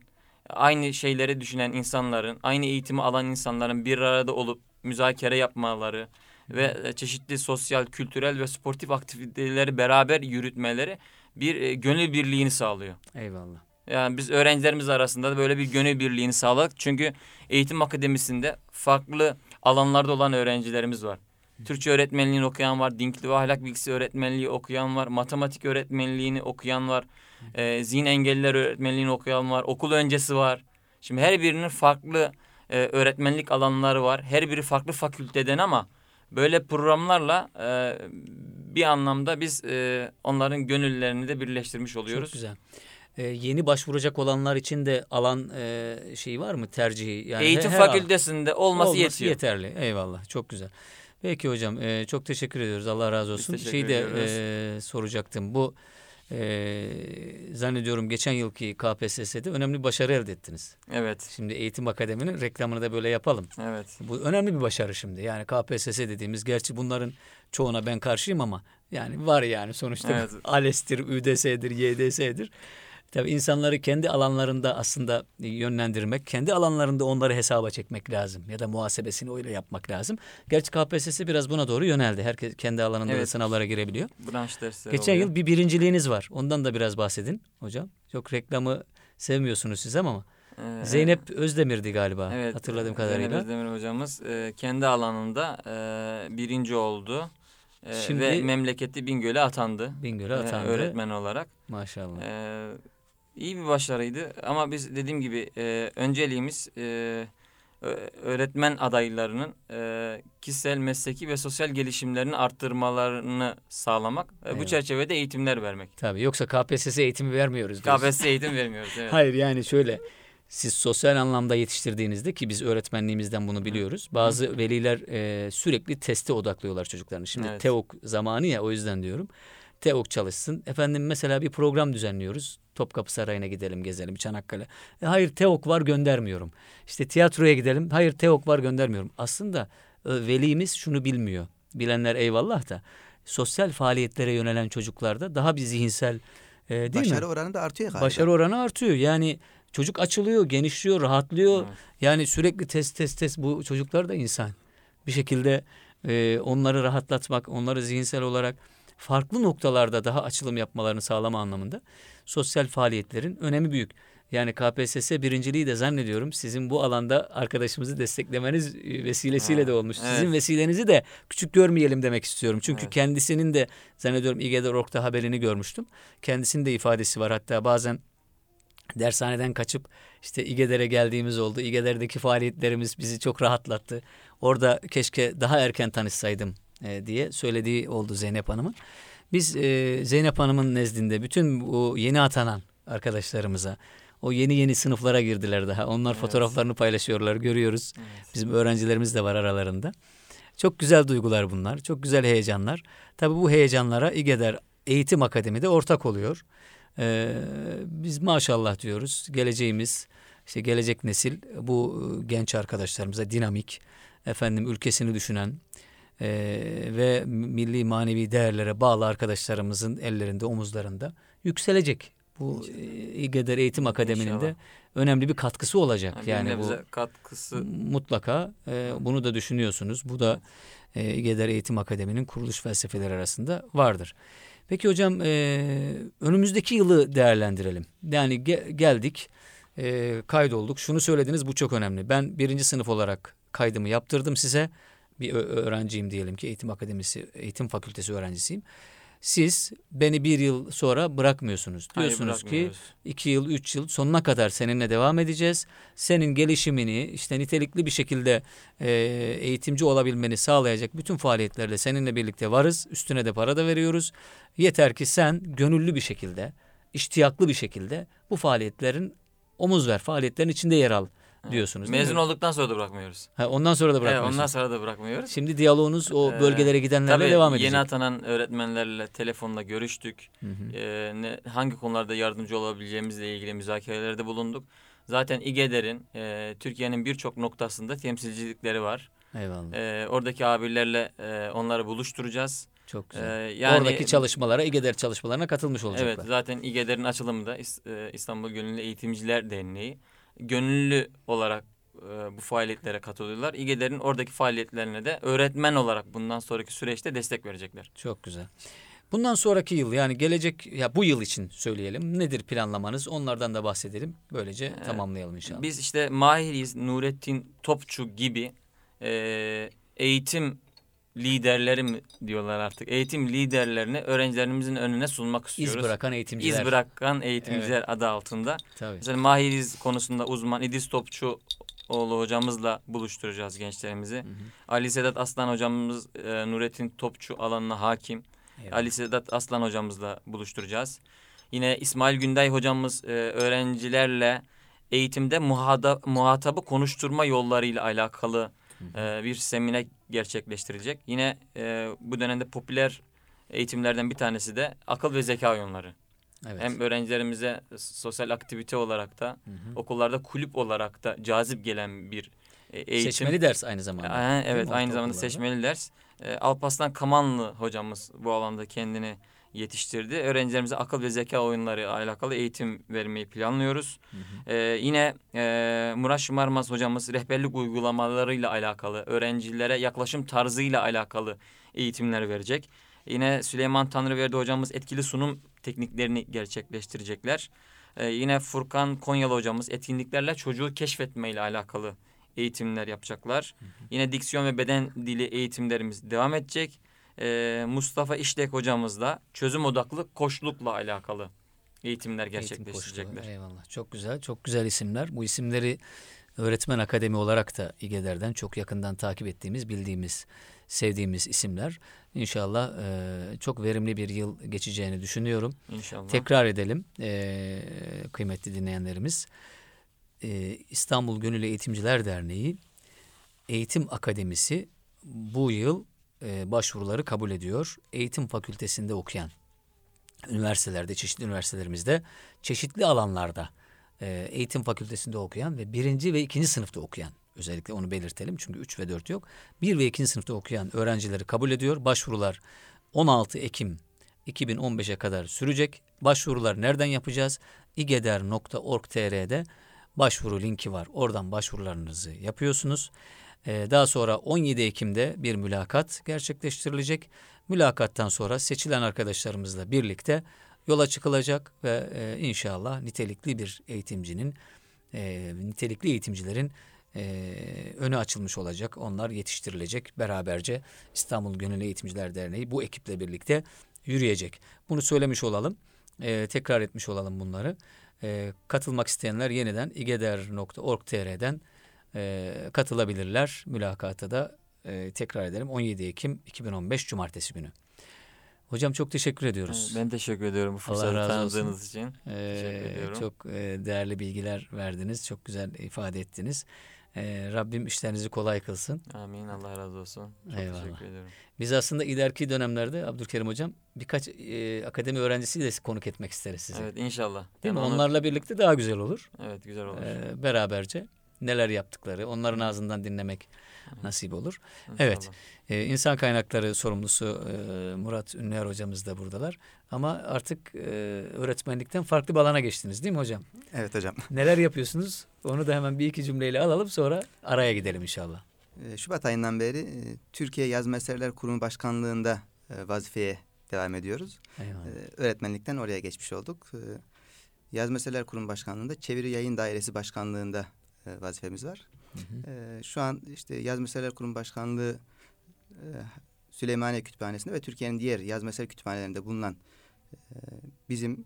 aynı şeyleri düşünen insanların, aynı eğitimi alan insanların bir arada olup müzakere yapmaları ve e, çeşitli sosyal, kültürel ve sportif aktiviteleri beraber yürütmeleri bir e, gönül birliğini sağlıyor. Eyvallah. Yani biz öğrencilerimiz arasında da böyle bir gönül birliğini sağladık. Çünkü eğitim akademisinde farklı alanlarda olan öğrencilerimiz var. Türkçe öğretmenliğini okuyan var, dinkli ve ahlak bilgisi öğretmenliği okuyan var, matematik öğretmenliğini okuyan var, e, zihin engelliler öğretmenliğini okuyan var, okul öncesi var. Şimdi her birinin farklı e, öğretmenlik alanları var. Her biri farklı fakülteden ama böyle programlarla e, bir anlamda biz e, onların gönüllerini de birleştirmiş oluyoruz. Çok güzel. E, yeni başvuracak olanlar için de alan e, şeyi var mı tercihi? Yani Eğitim her- her fakültesinde olması, yetiyor. yeterli. Eyvallah. Çok güzel. Peki hocam e, çok teşekkür ediyoruz. Allah razı olsun. Şeyi de e, soracaktım. Bu e, zannediyorum geçen yılki KPSS'de önemli başarı elde ettiniz. Evet, Şimdi Eğitim Akademi'nin reklamını da böyle yapalım. evet. Bu önemli bir başarı şimdi. Yani KPSS dediğimiz gerçi bunların çoğuna ben karşıyım ama yani var yani sonuçta Evet. ALES'tir, ÜDS'dir, YDS'dir. Tabii insanları kendi alanlarında aslında yönlendirmek, kendi alanlarında onları hesaba çekmek lazım. Ya da muhasebesini öyle yapmak lazım. Gerçi KPSS biraz buna doğru yöneldi. Herkes kendi alanında da Evet. sınavlara girebiliyor. Branş dersleri Geçen oluyor. yıl bir birinciliğiniz var. Ondan da biraz bahsedin hocam. Çok reklamı sevmiyorsunuz siz ama Ee, Zeynep Özdemir'di galiba evet, hatırladığım e, kadarıyla. Zeynep Özdemir hocamız e, kendi alanında e, birinci oldu. E, Şimdi- ve memleketi Bingöl'e atandı. Bingöl'e e, atandı. öğretmen olarak. Maşallah. E, iyi bir başarıydı ama biz dediğim gibi e, önceliğimiz e, öğretmen adaylarının e, kişisel, mesleki ve sosyal gelişimlerini arttırmalarını sağlamak. E, bu çerçevede eğitimler vermek. Tabii yoksa KPSS eğitimi vermiyoruz. diyorsun. KPSS eğitim vermiyoruz. Evet. Hayır yani şöyle siz sosyal anlamda yetiştirdiğinizde ki biz öğretmenliğimizden bunu biliyoruz. Bazı veliler e, sürekli teste odaklıyorlar çocuklarını. Şimdi Evet. TEOK zamanı ya o yüzden diyorum. TEOK çalışsın. Efendim mesela bir program düzenliyoruz. Topkapı Sarayı'na gidelim gezelim Çanakkale. E, hayır TEOK var göndermiyorum. İşte tiyatroya gidelim. Hayır TEOK var göndermiyorum. Aslında e, velimiz şunu bilmiyor. Bilenler eyvallah da sosyal faaliyetlere yönelen çocuklarda daha bir zihinsel e, değil mi? Başarı oranı da artıyor galiba. Başarı oranı artıyor. Yani çocuk açılıyor, genişliyor, rahatlıyor. Evet. Yani sürekli test test test bu çocuklar da insan. Bir şekilde e, onları rahatlatmak, onları zihinsel olarak farklı noktalarda daha açılım yapmalarını sağlama anlamında sosyal faaliyetlerin önemi büyük. Yani KPSS birinciliği de zannediyorum sizin bu alanda arkadaşımızı desteklemeniz e, vesilesiyle Ha, de olmuş. evet. Sizin vesilenizi de küçük görmeyelim demek istiyorum. Çünkü Evet. kendisinin de zannediyorum İGEDOROK'ta haberini görmüştüm. Kendisinin de ifadesi var. Hatta bazen dershaneden kaçıp işte İGEDER'e geldiğimiz oldu. İGEDER'deki faaliyetlerimiz bizi çok rahatlattı. Orada keşke daha erken tanışsaydım e, diye söylediği oldu Zeynep Hanım'ın. Biz e, Zeynep Hanım'ın nezdinde bütün bu yeni atanan arkadaşlarımıza o yeni yeni sınıflara girdiler daha. Onlar Evet. fotoğraflarını paylaşıyorlar görüyoruz. Evet. Bizim öğrencilerimiz de var aralarında. Çok güzel duygular bunlar. Çok güzel heyecanlar. Tabii bu heyecanlara İGEDER Eğitim Akademi'de ortak oluyor. Ee, biz maşallah diyoruz. Geleceğimiz, işte gelecek nesil bu e, genç arkadaşlarımıza dinamik, efendim ülkesini düşünen e, ve milli manevi değerlere bağlı arkadaşlarımızın ellerinde, omuzlarında yükselecek. Bu e, İGEDER Eğitim Akademi'nin de İnşallah. önemli bir katkısı olacak. Yani, Yani, bu katkısı mutlaka e, bunu da düşünüyorsunuz. Bu da e, İGEDER Eğitim Akademi'nin kuruluş felsefeleri arasında vardır. Peki hocam e, önümüzdeki yılı değerlendirelim. Yani ge- geldik, e, kaydolduk. Şunu söylediniz bu çok önemli. Ben birinci sınıf olarak kaydımı yaptırdım size. Bir öğrenciyim diyelim ki eğitim akademisi, eğitim fakültesi öğrencisiyim. Siz beni bir yıl sonra bırakmıyorsunuz. Hayır, Diyorsunuz ki bırakmıyoruz. iki yıl, üç yıl sonuna kadar seninle devam edeceğiz. Senin gelişimini işte nitelikli bir şekilde e, eğitimci olabilmeni sağlayacak bütün faaliyetlerle seninle birlikte varız. Üstüne de para da veriyoruz. Yeter ki sen gönüllü bir şekilde, iştiyaklı bir şekilde bu faaliyetlerin omuz ver, faaliyetlerin içinde yer al diyorsunuz. Mezun olduktan sonra da bırakmıyoruz. Ha, ondan sonra da Evet, bırakmıyorsunuz. ondan sonra da bırakmıyoruz. Şimdi diyaloğunuz o Ee, bölgelere gidenlerle Tabii devam edecek. yeni atanan öğretmenlerle telefonla görüştük. Hı hı. Ee, ne, hangi konularda yardımcı olabileceğimizle ilgili müzakerelerde bulunduk. Zaten İGEDER'in e, Türkiye'nin birçok noktasında temsilcilikleri var. Eyvallah. Ee, oradaki abilerle e, onları buluşturacağız. Çok Ee, güzel. yani Oradaki çalışmalara, İGEDER çalışmalarına katılmış olacaklar. Evet zaten İGEDER'in açılımı da e, İstanbul Gönüllü Eğitimciler Derneği. Gönüllü olarak e, bu faaliyetlere katılıyorlar. İGEDER'in oradaki faaliyetlerine de öğretmen olarak bundan sonraki süreçte destek verecekler. Çok güzel. Bundan sonraki yıl yani gelecek ya bu yıl için söyleyelim. Nedir planlamanız? Onlardan da bahsedelim. Böylece tamamlayalım inşallah. Biz işte Mahiriz, Nurettin Topçu gibi e, eğitim liderleri mi diyorlar artık. Eğitim liderlerini öğrencilerimizin önüne sunmak İz istiyoruz. bırakan eğitimciler. İz bırakan eğitimciler adı altında. Tabii. Mesela Mahiriz konusunda uzman İdris Topçuoğlu hocamızla buluşturacağız gençlerimizi. Ali Sedat Aslan hocamız e, Nurettin Topçu alanına hakim. Eyvallah. Ali Sedat Aslan hocamızla buluşturacağız. Yine İsmail Günday hocamız e, öğrencilerle eğitimde muhada, muhatabı konuşturma yollarıyla alakalı e, bir seminer gerçekleştirecek. Yine e, bu dönemde popüler eğitimlerden bir tanesi de akıl ve zeka oyunları. Evet. Hem öğrencilerimize sosyal aktivite olarak da Hı hı. okullarda kulüp olarak da cazip gelen bir e, eğitim. Seçmeli ders aynı zamanda. Değil evet aynı zamanda Ortaokullarda. seçmeli ders. E, Alparslan Kamanlı hocamız bu alanda kendini yetiştirdi. Öğrencilerimize akıl ve zeka oyunları alakalı eğitim vermeyi planlıyoruz. E, yine e, Murat Şımarmaz hocamız rehberlik uygulamalarıyla alakalı, öğrencilere yaklaşım tarzıyla alakalı eğitimler verecek. Yine Süleyman Tanrıverdi hocamız etkili sunum tekniklerini gerçekleştirecekler. E, yine Furkan Konyalı hocamız etkinliklerle çocuğu keşfetmeyle alakalı eğitimler yapacaklar. Yine diksiyon ve beden dili eğitimlerimiz devam edecek. Ee, Mustafa İşlek hocamız da çözüm odaklı koçlukla alakalı eğitimler Eğitim gerçekleştirecekler. koçluğu. Eyvallah. Çok güzel. Çok güzel isimler. Bu isimleri öğretmen akademi olarak da İGEDER'den çok yakından takip ettiğimiz, bildiğimiz, sevdiğimiz isimler. İnşallah e, çok verimli bir yıl geçeceğini düşünüyorum. İnşallah. Tekrar edelim e, kıymetli dinleyenlerimiz. E, İstanbul Gönüllü Eğitimciler Derneği Eğitim Akademisi bu yıl e, başvuruları kabul ediyor. Eğitim fakültesinde okuyan üniversitelerde, çeşitli üniversitelerimizde, çeşitli alanlarda e, eğitim fakültesinde okuyan ve birinci ve ikinci sınıfta okuyan özellikle onu belirtelim çünkü 3 ve 4 yok. Bir ve ikinci sınıfta okuyan öğrencileri kabul ediyor. Başvurular 16 Ekim 2015'e kadar sürecek. Başvurular nereden yapacağız? igeder.org.tr'de başvuru linki var. Oradan başvurularınızı yapıyorsunuz. Ee, daha sonra 17 Ekim'de bir mülakat gerçekleştirilecek. Mülakattan sonra seçilen arkadaşlarımızla birlikte yola çıkılacak ve e, inşallah nitelikli bir eğitimcinin, e, nitelikli eğitimcilerin e, önü açılmış olacak. Onlar yetiştirilecek. Beraberce İstanbul Gönüllü Eğitimciler Derneği bu ekiple birlikte yürüyecek. Bunu söylemiş olalım. Tekrar etmiş olalım bunları. Katılmak isteyenler yeniden igeder.org.tr'den e, katılabilirler. Mülakata da e, tekrar edelim 17 Ekim 2015 Cumartesi günü. Hocam çok teşekkür ediyoruz. Ben teşekkür ediyorum bu fırsatı tanıdığınız için. Ee, çok e, değerli bilgiler verdiniz. Çok güzel ifade ettiniz. E, Rabbim işlerinizi kolay kılsın. Amin. Allah razı olsun. Çok Eyvallah. teşekkür ediyorum. Biz aslında ileriki dönemlerde Abdülkerim Hocam birkaç e, akademi öğrencisiyle de konuk etmek isteriz sizi. Evet inşallah. Değil mi? Yani onu- Onlarla birlikte daha güzel olur. Evet güzel olur. E, beraberce neler yaptıkları, onların ağzından dinlemek nasip olur. Evet. Ee, insan kaynakları sorumlusu e, Murat Ünlüer hocamız da buradalar. Ama artık e, öğretmenlikten farklı bir alana geçtiniz değil mi hocam? Evet hocam. Neler yapıyorsunuz? Onu da hemen bir iki cümleyle alalım sonra araya gidelim inşallah. E, Şubat ayından beri e, Türkiye Yazma Eserler Kurumu Başkanlığı'nda e, vazifeye devam ediyoruz. Eyvallah. E, Öğretmenlikten oraya geçmiş olduk. E, Yazma Eserler Kurumu Başkanlığı'nda Çeviri Yayın Dairesi Başkanlığı'nda e, vazifemiz var. Hı hı. E, Şu an işte Yazma Eserler Kurumu Başkanlığı e, Süleymaniye Kütüphanesi'nde ve Türkiye'nin diğer yazma eser kütüphanelerinde bulunan e, bizim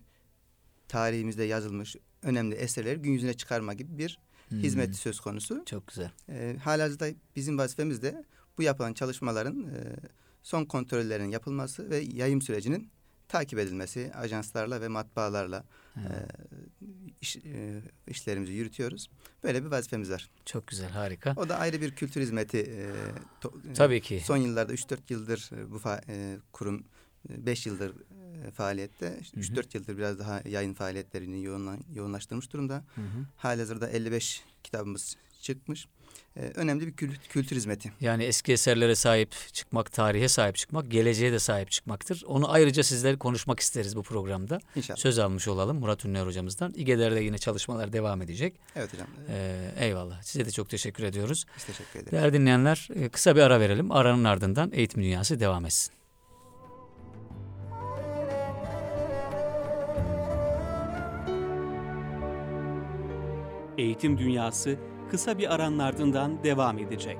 tarihimizde yazılmış önemli eserleri gün yüzüne çıkarma gibi bir Hmm, hizmet söz konusu. Çok güzel. E, halihazırda bizim vazifemiz de bu yapılan çalışmaların e, son kontrollerinin yapılması ve yayım sürecinin takip edilmesi ajanslarla ve matbaalarla e, iş, e, işlerimizi yürütüyoruz. Böyle bir vazifemiz var. Çok güzel, harika. O da ayrı bir kültür hizmeti. E, to- Tabii ki. Son yıllarda 3-4 yıldır bu fa- e, kurum 5 yıldır e, faaliyette. Hı hı. 3-4 yıldır biraz daha yayın faaliyetlerini yoğunla, yoğunlaştırmış durumda. Hı hı. Halihazırda 55 kitabımız çıkmış. E, önemli bir kül- kültür hizmeti. Yani eski eserlere sahip çıkmak, tarihe sahip çıkmak, geleceğe de sahip çıkmaktır. Onu ayrıca sizlerle konuşmak isteriz bu programda. İnşallah. Söz almış olalım Murat Ünlüer hocamızdan. İGEDER'de yine çalışmalar devam edecek. Evet hocam. Ee, eyvallah. Size de çok teşekkür ediyoruz. biz teşekkür ederiz. Değerli dinleyenler e, kısa bir ara verelim. Aranın ardından Eğitim Dünyası devam etsin. Eğitim Dünyası kısa bir aranın ardından devam edecek.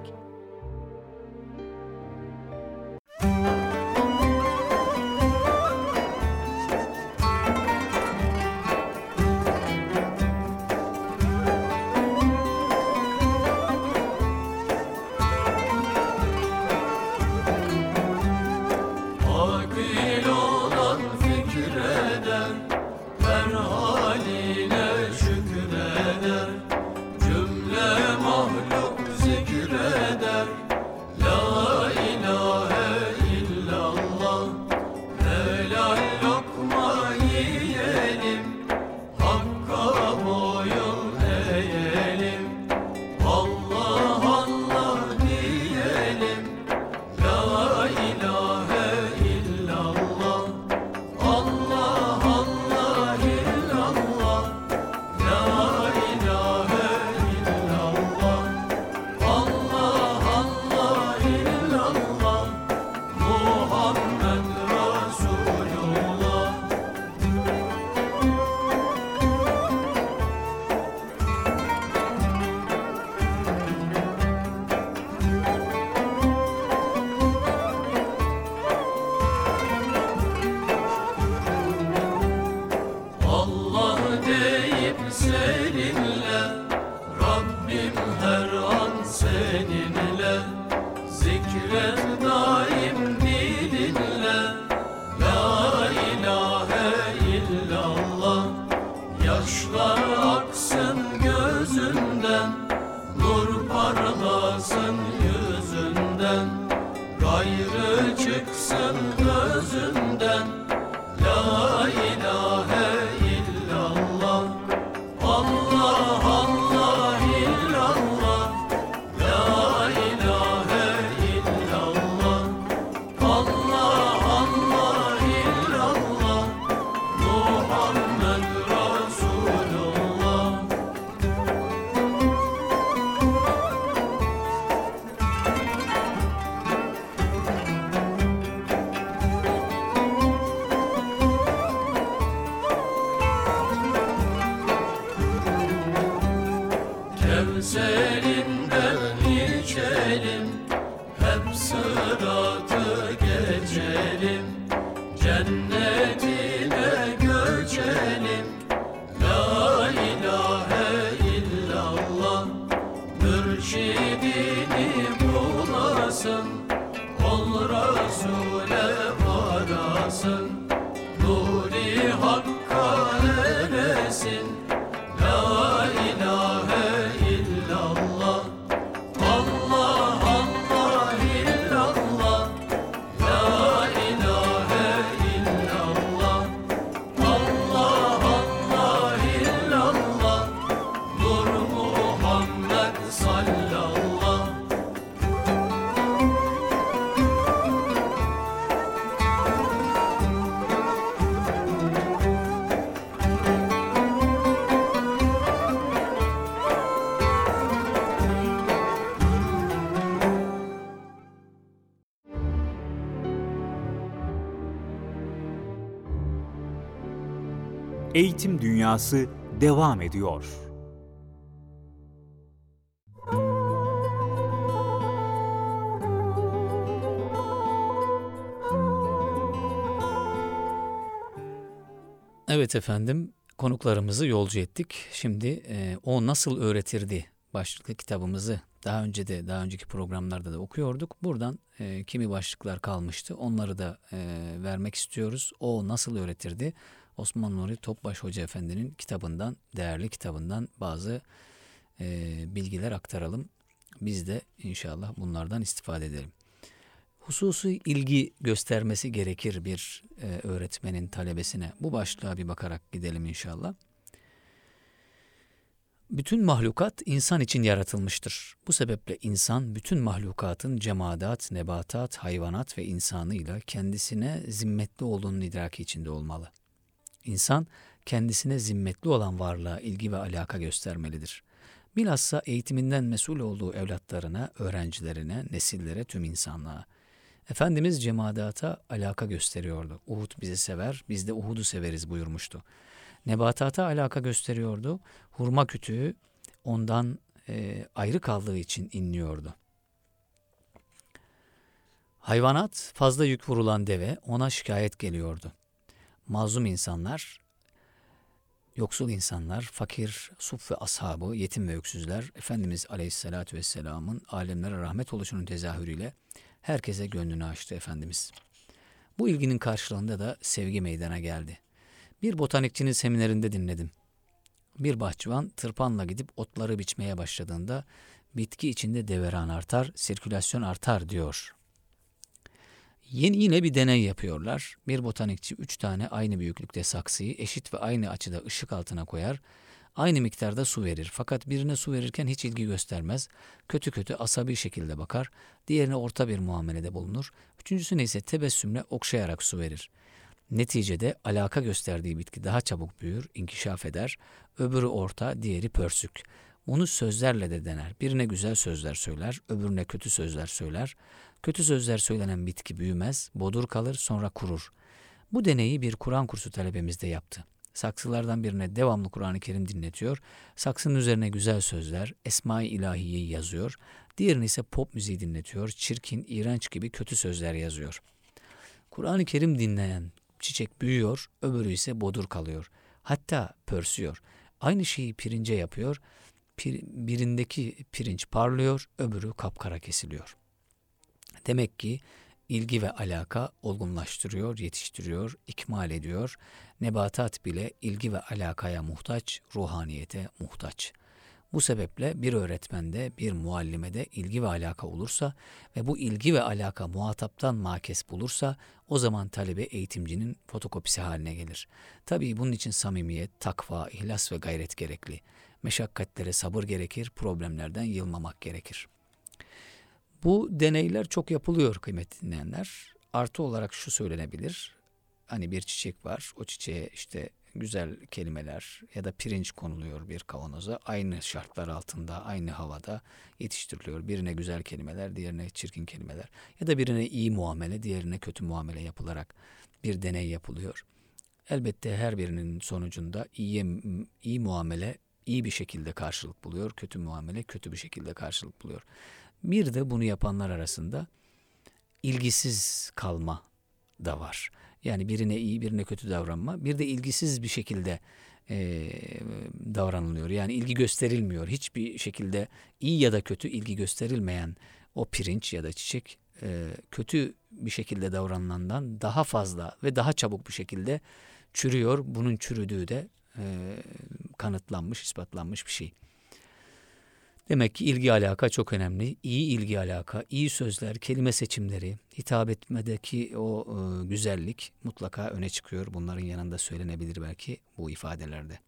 Seninle Zikret Eğitim Dünyası devam ediyor. Evet efendim konuklarımızı yolcu ettik. Şimdi e, o nasıl öğretirdi başlıklı kitabımızı daha önce de daha önceki programlarda da okuyorduk. Buradan e, kimi başlıklar kalmıştı onları da e, vermek istiyoruz. O nasıl öğretirdi? Osman Nuri Topbaş Hoca Efendi'nin kitabından, değerli kitabından bazı e, bilgiler aktaralım. Biz de inşallah bunlardan istifade edelim. Hususu ilgi göstermesi gerekir bir e, öğretmenin talebesine. Bu başlığa bir bakarak gidelim inşallah. Bütün mahlukat insan için yaratılmıştır. Bu sebeple insan bütün mahlukatın cemadat, nebatat, hayvanat ve insanıyla kendisine zimmetli olduğunun idraki içinde olmalı. İnsan kendisine zimmetli olan varlığa ilgi ve alaka göstermelidir. Bilhassa eğitiminden mesul olduğu evlatlarına, öğrencilerine, nesillere, tüm insanlığa. Efendimiz cemadata alaka gösteriyordu. Uhud bizi sever, biz de Uhud'u severiz buyurmuştu. Nebatata alaka gösteriyordu. Hurma kütüğü ondan e, ayrı kaldığı için inliyordu. Hayvanat fazla yük vurulan deve ona şikayet geliyordu. Mazlum insanlar, yoksul insanlar, fakir, suf ve ashabı, yetim ve öksüzler Efendimiz Aleyhisselatü Vesselam'ın alemlere rahmet oluşunun tezahürüyle herkese gönlünü açtı Efendimiz. Bu ilginin karşılığında da sevgi meydana geldi. Bir botanikçinin seminerinde dinledim. Bir bahçıvan tırpanla gidip otları biçmeye başladığında bitki içinde deveran artar, sirkülasyon artar diyor. Yeni yine bir deney yapıyorlar. Bir botanikçi üç tane aynı büyüklükte saksıyı eşit ve aynı açıda ışık altına koyar. Aynı miktarda su verir. Fakat birine su verirken hiç ilgi göstermez. Kötü kötü asabi şekilde bakar. Diğerine orta bir muamelede bulunur. Üçüncüsüne ise tebessümle okşayarak su verir. Neticede alaka gösterdiği bitki daha çabuk büyür, inkişaf eder. Öbürü orta, diğeri pörsük. Bunu sözlerle de dener. Birine güzel sözler söyler, öbürüne kötü sözler söyler. Kötü sözler söylenen bitki büyümez, bodur kalır, sonra kurur. Bu deneyi bir Kur'an kursu talebemiz de yaptı. Saksılardan birine devamlı Kur'an-ı Kerim dinletiyor. Saksının üzerine güzel sözler, Esma-i İlahiye'yi yazıyor. Diğerini ise pop müziği dinletiyor. Çirkin, iğrenç gibi kötü sözler yazıyor. Kur'an-ı Kerim dinleyen çiçek büyüyor, öbürü ise bodur kalıyor. Hatta pörsüyor. Aynı şeyi pirince yapıyor. Pir, birindeki pirinç parlıyor, öbürü kapkara kesiliyor. Demek ki ilgi ve alaka olgunlaştırıyor, yetiştiriyor, ikmal ediyor. Nebatat bile ilgi ve alakaya muhtaç, ruhaniyete muhtaç. Bu sebeple bir öğretmende, bir muallimede ilgi ve alaka olursa ve bu ilgi ve alaka muhataptan makes bulursa o zaman talebe eğitimcinin fotokopisi haline gelir. Tabii bunun için samimiyet, takva, ihlas ve gayret gerekli. Meşakkatlere sabır gerekir, problemlerden yılmamak gerekir. Bu deneyler çok yapılıyor kıymetli dinleyenler. Artı olarak şu söylenebilir. Hani bir çiçek var. O çiçeğe işte güzel kelimeler ya da pirinç konuluyor bir kavanoza. Aynı şartlar altında, aynı havada yetiştiriliyor. Birine güzel kelimeler, diğerine çirkin kelimeler. Ya da birine iyi muamele, diğerine kötü muamele yapılarak bir deney yapılıyor. Elbette her birinin sonucunda iyi, iyi muamele iyi bir şekilde karşılık buluyor. Kötü muamele kötü bir şekilde karşılık buluyor. Bir de bunu yapanlar arasında ilgisiz kalma da var. Yani birine iyi birine kötü davranma. Bir de ilgisiz bir şekilde e, davranılıyor. Yani ilgi gösterilmiyor. Hiçbir şekilde iyi ya da kötü ilgi gösterilmeyen o pirinç ya da çiçek e, kötü bir şekilde davranılandan daha fazla ve daha çabuk bir şekilde çürüyor. Bunun çürüdüğü de e, kanıtlanmış, ispatlanmış bir şey. Demek ki ilgi alaka çok önemli. İyi ilgi alaka, iyi sözler, kelime seçimleri, hitap etmedeki o e, güzellik mutlaka öne çıkıyor. Bunların yanında söylenebilir belki bu ifadelerde.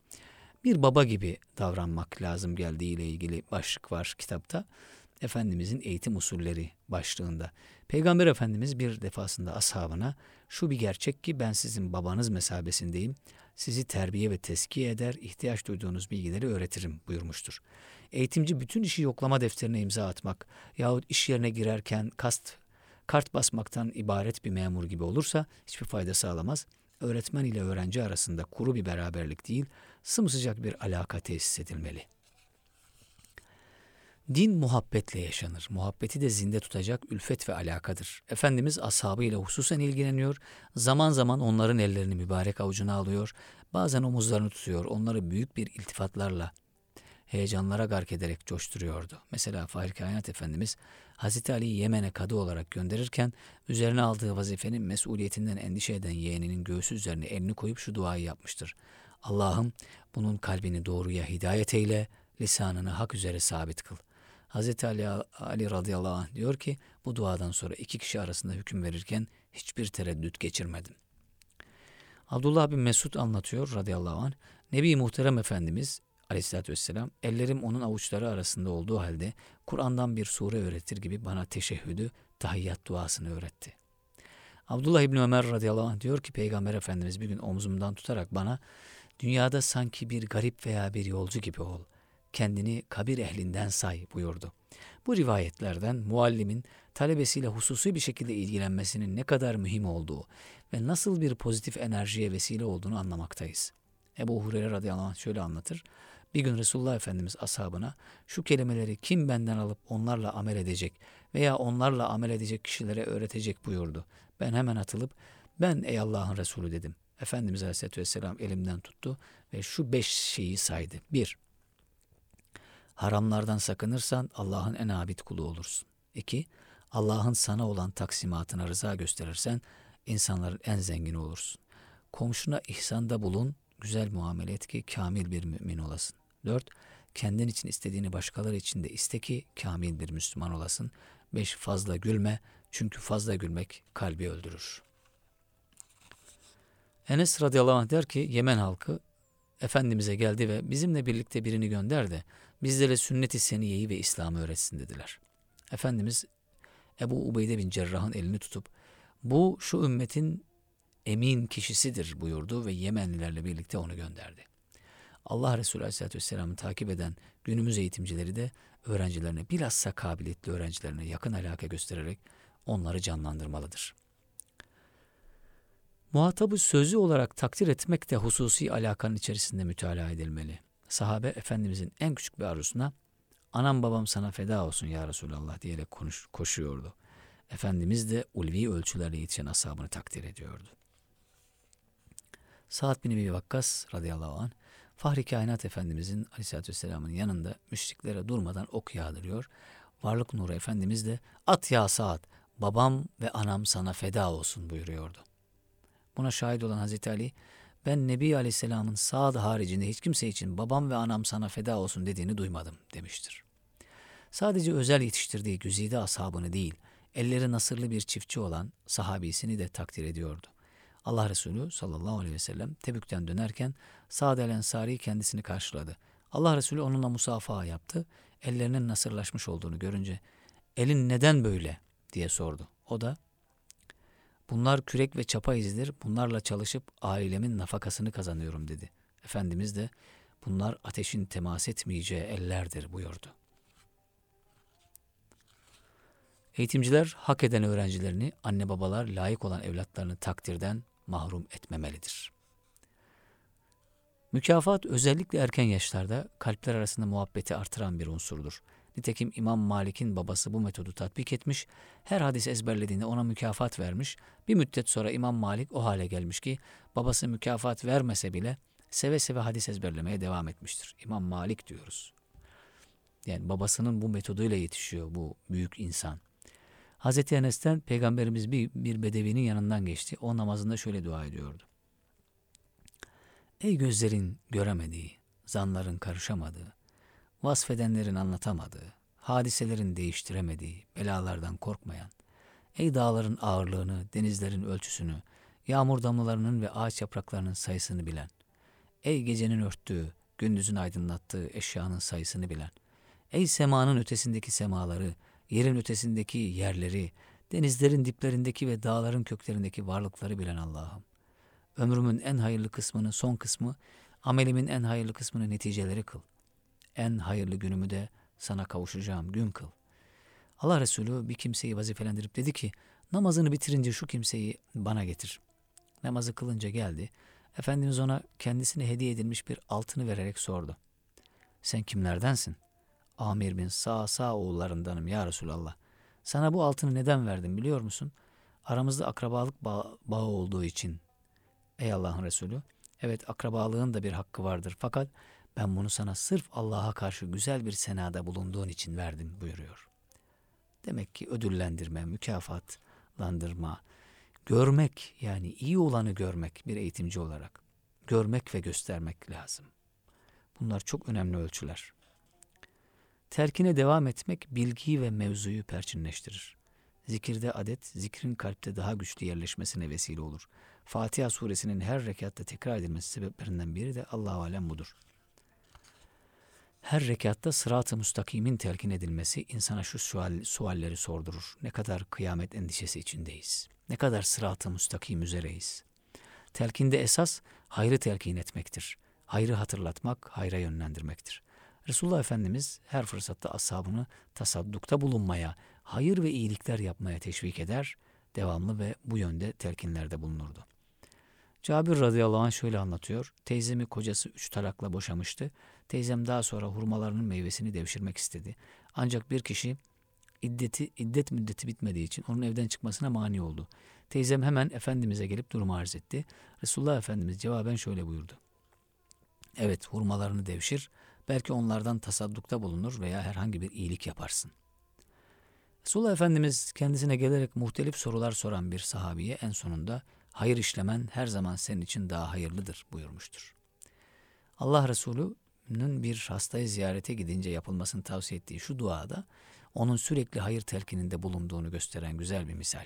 Bir baba gibi davranmak lazım geldiği ile ilgili başlık var kitapta. Efendimizin eğitim usulleri başlığında. Peygamber Efendimiz bir defasında ashabına şu bir gerçek ki ben sizin babanız mesabesindeyim. Sizi terbiye ve teskiye eder, ihtiyaç duyduğunuz bilgileri öğretirim buyurmuştur. Eğitimci bütün işi yoklama defterine imza atmak yahut iş yerine girerken kast kart basmaktan ibaret bir memur gibi olursa hiçbir fayda sağlamaz. öğretmen ile öğrenci arasında kuru bir beraberlik değil, sımsıcak bir alaka tesis edilmeli. Din muhabbetle yaşanır. Muhabbeti de zinde tutacak ülfet ve alakadır. Efendimiz ashabıyla hususen ilgileniyor, zaman zaman onların ellerini mübarek avucuna alıyor, bazen omuzlarını tutuyor, onları büyük bir iltifatlarla, heyecanlara gark ederek coşturuyordu. Mesela Fahri Kainat Efendimiz Hazreti Ali'yi Yemen'e kadı olarak gönderirken üzerine aldığı vazifenin mesuliyetinden endişe eden yeğeninin göğsü üzerine elini koyup şu duayı yapmıştır. Allah'ım bunun kalbini doğruya hidayet eyle, lisanını hak üzere sabit kıl. Hazreti Ali, Ali radıyallahu anh diyor ki bu duadan sonra iki kişi arasında hüküm verirken hiçbir tereddüt geçirmedim. Abdullah bin Mesud anlatıyor radıyallahu anh. Nebi Muhterem Efendimiz aleyhissalatü vesselam ellerim onun avuçları arasında olduğu halde Kur'an'dan bir sure öğretir gibi bana teşehhüdü, tahiyyat duasını öğretti. Abdullah İbni Ömer radıyallahu anh diyor ki Peygamber Efendimiz bir gün omzumdan tutarak bana dünyada sanki bir garip veya bir yolcu gibi ol. Kendini kabir ehlinden say buyurdu. Bu rivayetlerden muallimin talebesiyle hususi bir şekilde ilgilenmesinin ne kadar mühim olduğu ve nasıl bir pozitif enerjiye vesile olduğunu anlamaktayız. Ebu Hureyre radıyallahu anh şöyle anlatır. Bir gün Resulullah Efendimiz ashabına şu kelimeleri kim benden alıp onlarla amel edecek veya onlarla amel edecek kişilere öğretecek buyurdu. Ben hemen atılıp ben ey Allah'ın Resulü dedim. Efendimiz Aleyhisselatü Vesselam elimden tuttu ve şu beş şeyi saydı. Bir, haramlardan sakınırsan Allah'ın en abid kulu olursun. İki, Allah'ın sana olan taksimatına rıza gösterirsen insanların en zengini olursun. Komşuna ihsanda bulun, güzel muamele et ki kamil bir mümin olasın. 4. Kendin için istediğini başkaları için de iste ki kamil bir Müslüman olasın. 5. Fazla gülme çünkü fazla gülmek kalbi öldürür. Enes radıyallahu anh der ki Yemen halkı Efendimiz'e geldi ve bizimle birlikte birini gönder de bizlere sünnet-i seniyeyi ve İslam'ı öğretsin dediler. Efendimiz Ebu Ubeyde bin Cerrah'ın elini tutup bu şu ümmetin emin kişisidir buyurdu ve Yemenlilerle birlikte onu gönderdi. Allah Resulü Aleyhisselatü Vesselam'ı takip eden günümüz eğitimcileri de öğrencilerine bilhassa kabiliyetli öğrencilerine yakın alaka göstererek onları canlandırmalıdır. Muhatabı sözü olarak takdir etmek de hususi alakanın içerisinde mütalaa edilmeli. Sahabe Efendimizin en küçük bir arzusuna anam babam sana feda olsun ya Resulallah diyerek konuş, koşuyordu. Efendimiz de ulvi ölçülerle yetişen ashabını takdir ediyordu. Sa'd bin Ebi Vakkas radıyallahu anh Fahri Kainat Efendimizin aleyhissalatü vesselamın yanında müşriklere durmadan ok yağdırıyor. Varlık nuru Efendimiz de at ya Sa'd babam ve anam sana feda olsun buyuruyordu. Buna şahit olan Hazreti Ali ben Nebi Aleyhisselam'ın Sa'd haricinde hiç kimse için babam ve anam sana feda olsun dediğini duymadım demiştir. Sadece özel yetiştirdiği güzide ashabını değil, elleri nasırlı bir çiftçi olan sahabisini de takdir ediyordu. Allah Resulü sallallahu aleyhi ve sellem Tebük'ten dönerken Sa'd el Ensari kendisini karşıladı. Allah Resulü onunla musafaha yaptı. Ellerinin nasırlaşmış olduğunu görünce elin neden böyle diye sordu. O da bunlar kürek ve çapa izidir. Bunlarla çalışıp ailemin nafakasını kazanıyorum dedi. Efendimiz de bunlar ateşin temas etmeyeceği ellerdir buyurdu. Eğitimciler hak eden öğrencilerini, anne babalar layık olan evlatlarını takdirden mahrum etmemelidir. Mükafat özellikle erken yaşlarda kalpler arasında muhabbeti artıran bir unsurdur. Nitekim İmam Malik'in babası bu metodu tatbik etmiş, her hadis ezberlediğinde ona mükafat vermiş, bir müddet sonra İmam Malik o hale gelmiş ki babası mükafat vermese bile seve seve hadis ezberlemeye devam etmiştir. İmam Malik diyoruz. Yani babasının bu metoduyla yetişiyor bu büyük insan. Hazreti Enes'ten peygamberimiz bir, bir bedevinin yanından geçti. O namazında şöyle dua ediyordu. Ey gözlerin göremediği, zanların karışamadığı, vasfedenlerin anlatamadığı, hadiselerin değiştiremediği, belalardan korkmayan, ey dağların ağırlığını, denizlerin ölçüsünü, yağmur damlalarının ve ağaç yapraklarının sayısını bilen, ey gecenin örttüğü, gündüzün aydınlattığı eşyanın sayısını bilen, ey semanın ötesindeki semaları, yerin ötesindeki yerleri, denizlerin diplerindeki ve dağların köklerindeki varlıkları bilen Allah'ım. Ömrümün en hayırlı kısmını son kısmı, amelimin en hayırlı kısmını neticeleri kıl. En hayırlı günümü de sana kavuşacağım gün kıl. Allah Resulü bir kimseyi vazifelendirip dedi ki, namazını bitirince şu kimseyi bana getir. Namazı kılınca geldi. Efendimiz ona kendisine hediye edilmiş bir altını vererek sordu. Sen kimlerdensin? Amir bin Sağ Sağ oğullarındanım ya Resulallah. Sana bu altını neden verdim biliyor musun? Aramızda akrabalık bağ- bağı olduğu için. Ey Allah'ın Resulü, evet akrabalığın da bir hakkı vardır fakat ben bunu sana sırf Allah'a karşı güzel bir senada bulunduğun için verdim buyuruyor. Demek ki ödüllendirme, mükafatlandırma, görmek yani iyi olanı görmek bir eğitimci olarak. Görmek ve göstermek lazım. Bunlar çok önemli ölçüler. Terkine devam etmek bilgiyi ve mevzuyu perçinleştirir. Zikirde adet, zikrin kalpte daha güçlü yerleşmesine vesile olur. Fatiha suresinin her rekatta tekrar edilmesi sebeplerinden biri de Allahu alem budur. Her rekatta sırat-ı müstakimin telkin edilmesi insana şu sual, sualleri sordurur. Ne kadar kıyamet endişesi içindeyiz? Ne kadar sırat-ı müstakim üzereyiz? Telkinde esas hayrı telkin etmektir. Hayrı hatırlatmak, hayra yönlendirmektir. Resulullah Efendimiz her fırsatta ashabını tasaddukta bulunmaya, hayır ve iyilikler yapmaya teşvik eder, devamlı ve bu yönde telkinlerde bulunurdu. Cabir radıyallahu anh şöyle anlatıyor. Teyzemi kocası üç talakla boşamıştı. Teyzem daha sonra hurmalarının meyvesini devşirmek istedi. Ancak bir kişi iddeti, iddet müddeti bitmediği için onun evden çıkmasına mani oldu. Teyzem hemen Efendimiz'e gelip durumu arz etti. Resulullah Efendimiz cevaben şöyle buyurdu. Evet hurmalarını devşir, belki onlardan tasaddukta bulunur veya herhangi bir iyilik yaparsın. Resulullah Efendimiz kendisine gelerek muhtelif sorular soran bir sahabiye en sonunda hayır işlemen her zaman senin için daha hayırlıdır buyurmuştur. Allah Resulü'nün bir hastayı ziyarete gidince yapılmasını tavsiye ettiği şu duada onun sürekli hayır telkininde bulunduğunu gösteren güzel bir misal.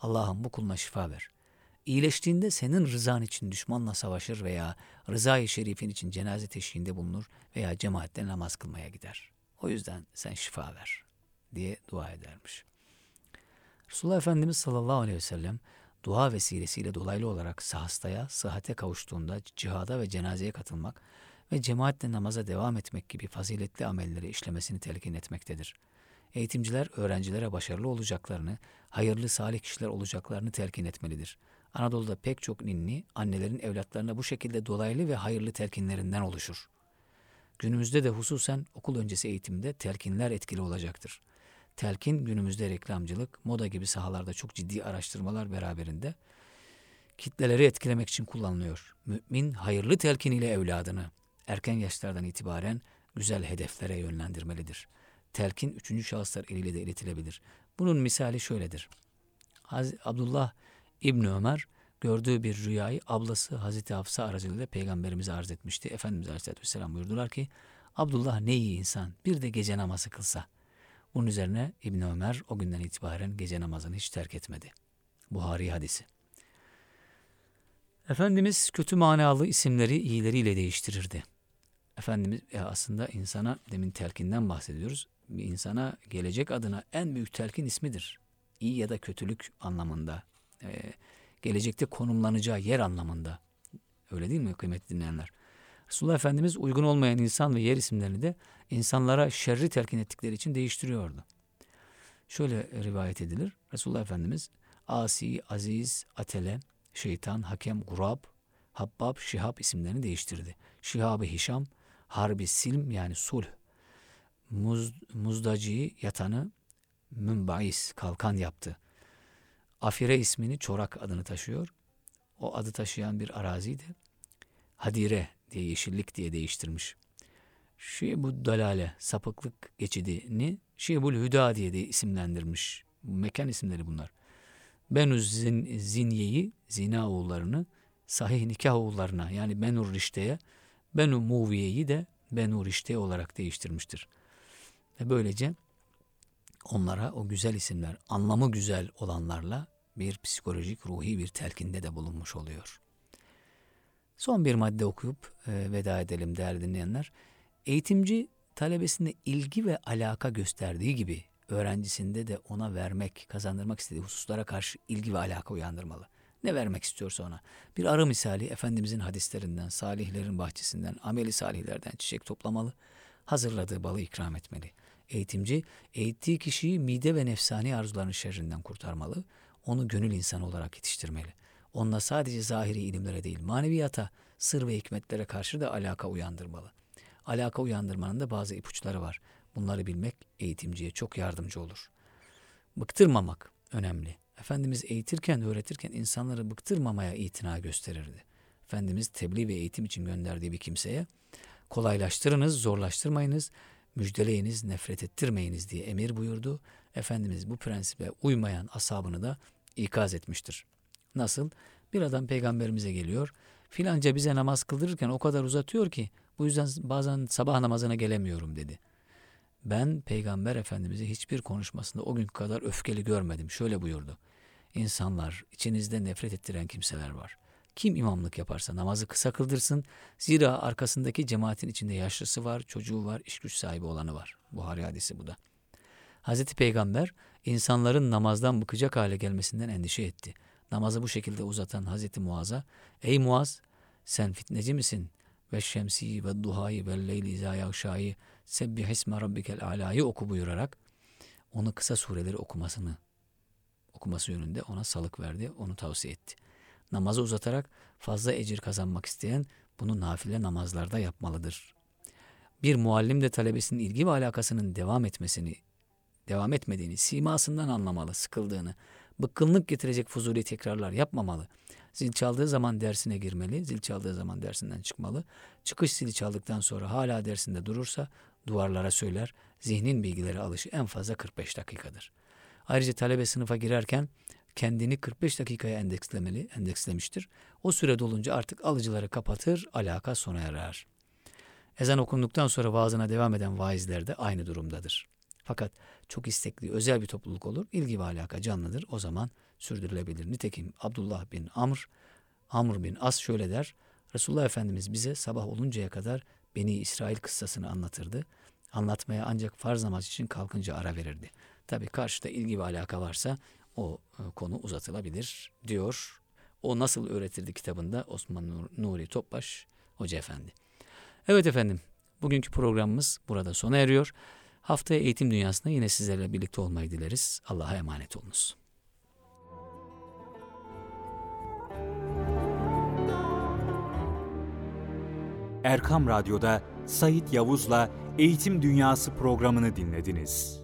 Allah'ım bu kuluna şifa ver. İyileştiğinde senin rızan için düşmanla savaşır veya rızayı şerifin için cenaze teşhiğinde bulunur veya cemaatle namaz kılmaya gider. O yüzden sen şifa ver diye dua edermiş. Resulullah Efendimiz sallallahu aleyhi ve sellem dua vesilesiyle dolaylı olarak hastaya sıhhate kavuştuğunda cihada ve cenazeye katılmak ve cemaatle namaza devam etmek gibi faziletli amelleri işlemesini telkin etmektedir. Eğitimciler öğrencilere başarılı olacaklarını, hayırlı salih kişiler olacaklarını telkin etmelidir. Anadolu'da pek çok ninni annelerin evlatlarına bu şekilde dolaylı ve hayırlı telkinlerinden oluşur. Günümüzde de hususen okul öncesi eğitimde telkinler etkili olacaktır. Telkin günümüzde reklamcılık, moda gibi sahalarda çok ciddi araştırmalar beraberinde kitleleri etkilemek için kullanılıyor. Mümin hayırlı telkin ile evladını erken yaşlardan itibaren güzel hedeflere yönlendirmelidir. Telkin üçüncü şahıslar eliyle de iletilebilir. Bunun misali şöyledir. Haz Abdullah İbni Ömer gördüğü bir rüyayı ablası Hazreti Hafsa aracılığıyla peygamberimize arz etmişti. Efendimiz Aleyhisselatü Vesselam buyurdular ki Abdullah ne iyi insan bir de gece namazı kılsa. Bunun üzerine İbn Ömer o günden itibaren gece namazını hiç terk etmedi. Buhari hadisi. Efendimiz kötü manalı isimleri iyileriyle değiştirirdi. Efendimiz ya aslında insana demin telkinden bahsediyoruz. Bir insana gelecek adına en büyük telkin ismidir. İyi ya da kötülük anlamında. Ee, gelecekte konumlanacağı yer anlamında. Öyle değil mi kıymetli dinleyenler? Resulullah Efendimiz uygun olmayan insan ve yer isimlerini de insanlara şerri telkin ettikleri için değiştiriyordu. Şöyle rivayet edilir. Resulullah Efendimiz Asi, Aziz, Atele, Şeytan, Hakem, Gurab, Habbab, Şihab isimlerini değiştirdi. Şihab-ı Hişam, Harbi Silm yani sulh, Muz, Muzdaci'yi yatanı Mümbais, kalkan yaptı. Afire ismini Çorak adını taşıyor. O adı taşıyan bir araziydi. Hadire diye yeşillik diye değiştirmiş. Şibud Dalale sapıklık geçidini Şibul Hüda diye de isimlendirmiş. Mekan isimleri bunlar. Benu zin, Zinye'yi, zina oğullarını sahih nikah oğullarına yani Benur Rişte'ye, Benu Muviye'yi de Benu Rişte olarak değiştirmiştir. Ve böylece onlara o güzel isimler, anlamı güzel olanlarla bir psikolojik, ruhi bir telkinde de bulunmuş oluyor. Son bir madde okuyup e, veda edelim değerli dinleyenler. Eğitimci talebesine ilgi ve alaka gösterdiği gibi öğrencisinde de ona vermek, kazandırmak istediği hususlara karşı ilgi ve alaka uyandırmalı. Ne vermek istiyorsa ona. Bir arı misali Efendimizin hadislerinden, salihlerin bahçesinden, ameli salihlerden çiçek toplamalı, hazırladığı balı ikram etmeli. Eğitimci, eğittiği kişiyi mide ve nefsani arzuların şerrinden kurtarmalı, onu gönül insanı olarak yetiştirmeli. Onunla sadece zahiri ilimlere değil maneviyata, sır ve hikmetlere karşı da alaka uyandırmalı. Alaka uyandırmanın da bazı ipuçları var. Bunları bilmek eğitimciye çok yardımcı olur. Bıktırmamak önemli. Efendimiz eğitirken, öğretirken insanları bıktırmamaya itina gösterirdi. Efendimiz tebliğ ve eğitim için gönderdiği bir kimseye kolaylaştırınız, zorlaştırmayınız, müjdeleyiniz, nefret ettirmeyiniz diye emir buyurdu. Efendimiz bu prensibe uymayan asabını da ikaz etmiştir. Nasıl? Bir adam peygamberimize geliyor. Filanca bize namaz kıldırırken o kadar uzatıyor ki bu yüzden bazen sabah namazına gelemiyorum dedi. Ben peygamber efendimizi hiçbir konuşmasında o gün kadar öfkeli görmedim. Şöyle buyurdu. İnsanlar içinizde nefret ettiren kimseler var. Kim imamlık yaparsa namazı kısa kıldırsın. Zira arkasındaki cemaatin içinde yaşlısı var, çocuğu var, iş güç sahibi olanı var. Buhari hadisi bu da. Hazreti Peygamber insanların namazdan bıkacak hale gelmesinden endişe etti. Namazı bu şekilde uzatan Hazreti Muaz'a, ''Ey Muaz, sen fitneci misin? Ve şemsi ve duhayı ve leyli izâ yağşâyı sebbih isme rabbikel alâyı oku buyurarak onu kısa sureleri okumasını okuması yönünde ona salık verdi, onu tavsiye etti. Namazı uzatarak fazla ecir kazanmak isteyen bunu nafile namazlarda yapmalıdır. Bir muallim de talebesinin ilgi ve alakasının devam etmesini, devam etmediğini, simasından anlamalı, sıkıldığını, bıkkınlık getirecek fuzuli tekrarlar yapmamalı. Zil çaldığı zaman dersine girmeli, zil çaldığı zaman dersinden çıkmalı. Çıkış zili çaldıktan sonra hala dersinde durursa duvarlara söyler, zihnin bilgileri alışı en fazla 45 dakikadır. Ayrıca talebe sınıfa girerken kendini 45 dakikaya endekslemeli, endekslemiştir. O süre dolunca artık alıcıları kapatır, alaka sona erer. Ezan okunduktan sonra vaazına devam eden vaizler de aynı durumdadır. Fakat çok istekli, özel bir topluluk olur, ilgi ve alaka canlıdır. O zaman sürdürülebilir. Nitekim Abdullah bin Amr, Amr bin As şöyle der. Resulullah Efendimiz bize sabah oluncaya kadar Beni İsrail kıssasını anlatırdı. Anlatmaya ancak farz namaz için kalkınca ara verirdi. Tabi karşıda ilgi ve alaka varsa o e, konu uzatılabilir diyor. O nasıl öğretirdi kitabında Osman Nuri Topbaş Hoca Efendi. Evet efendim bugünkü programımız burada sona eriyor. Haftaya eğitim dünyasında yine sizlerle birlikte olmayı dileriz. Allah'a emanet olunuz. Erkam Radyo'da Sayit Yavuz'la Eğitim Dünyası programını dinlediniz.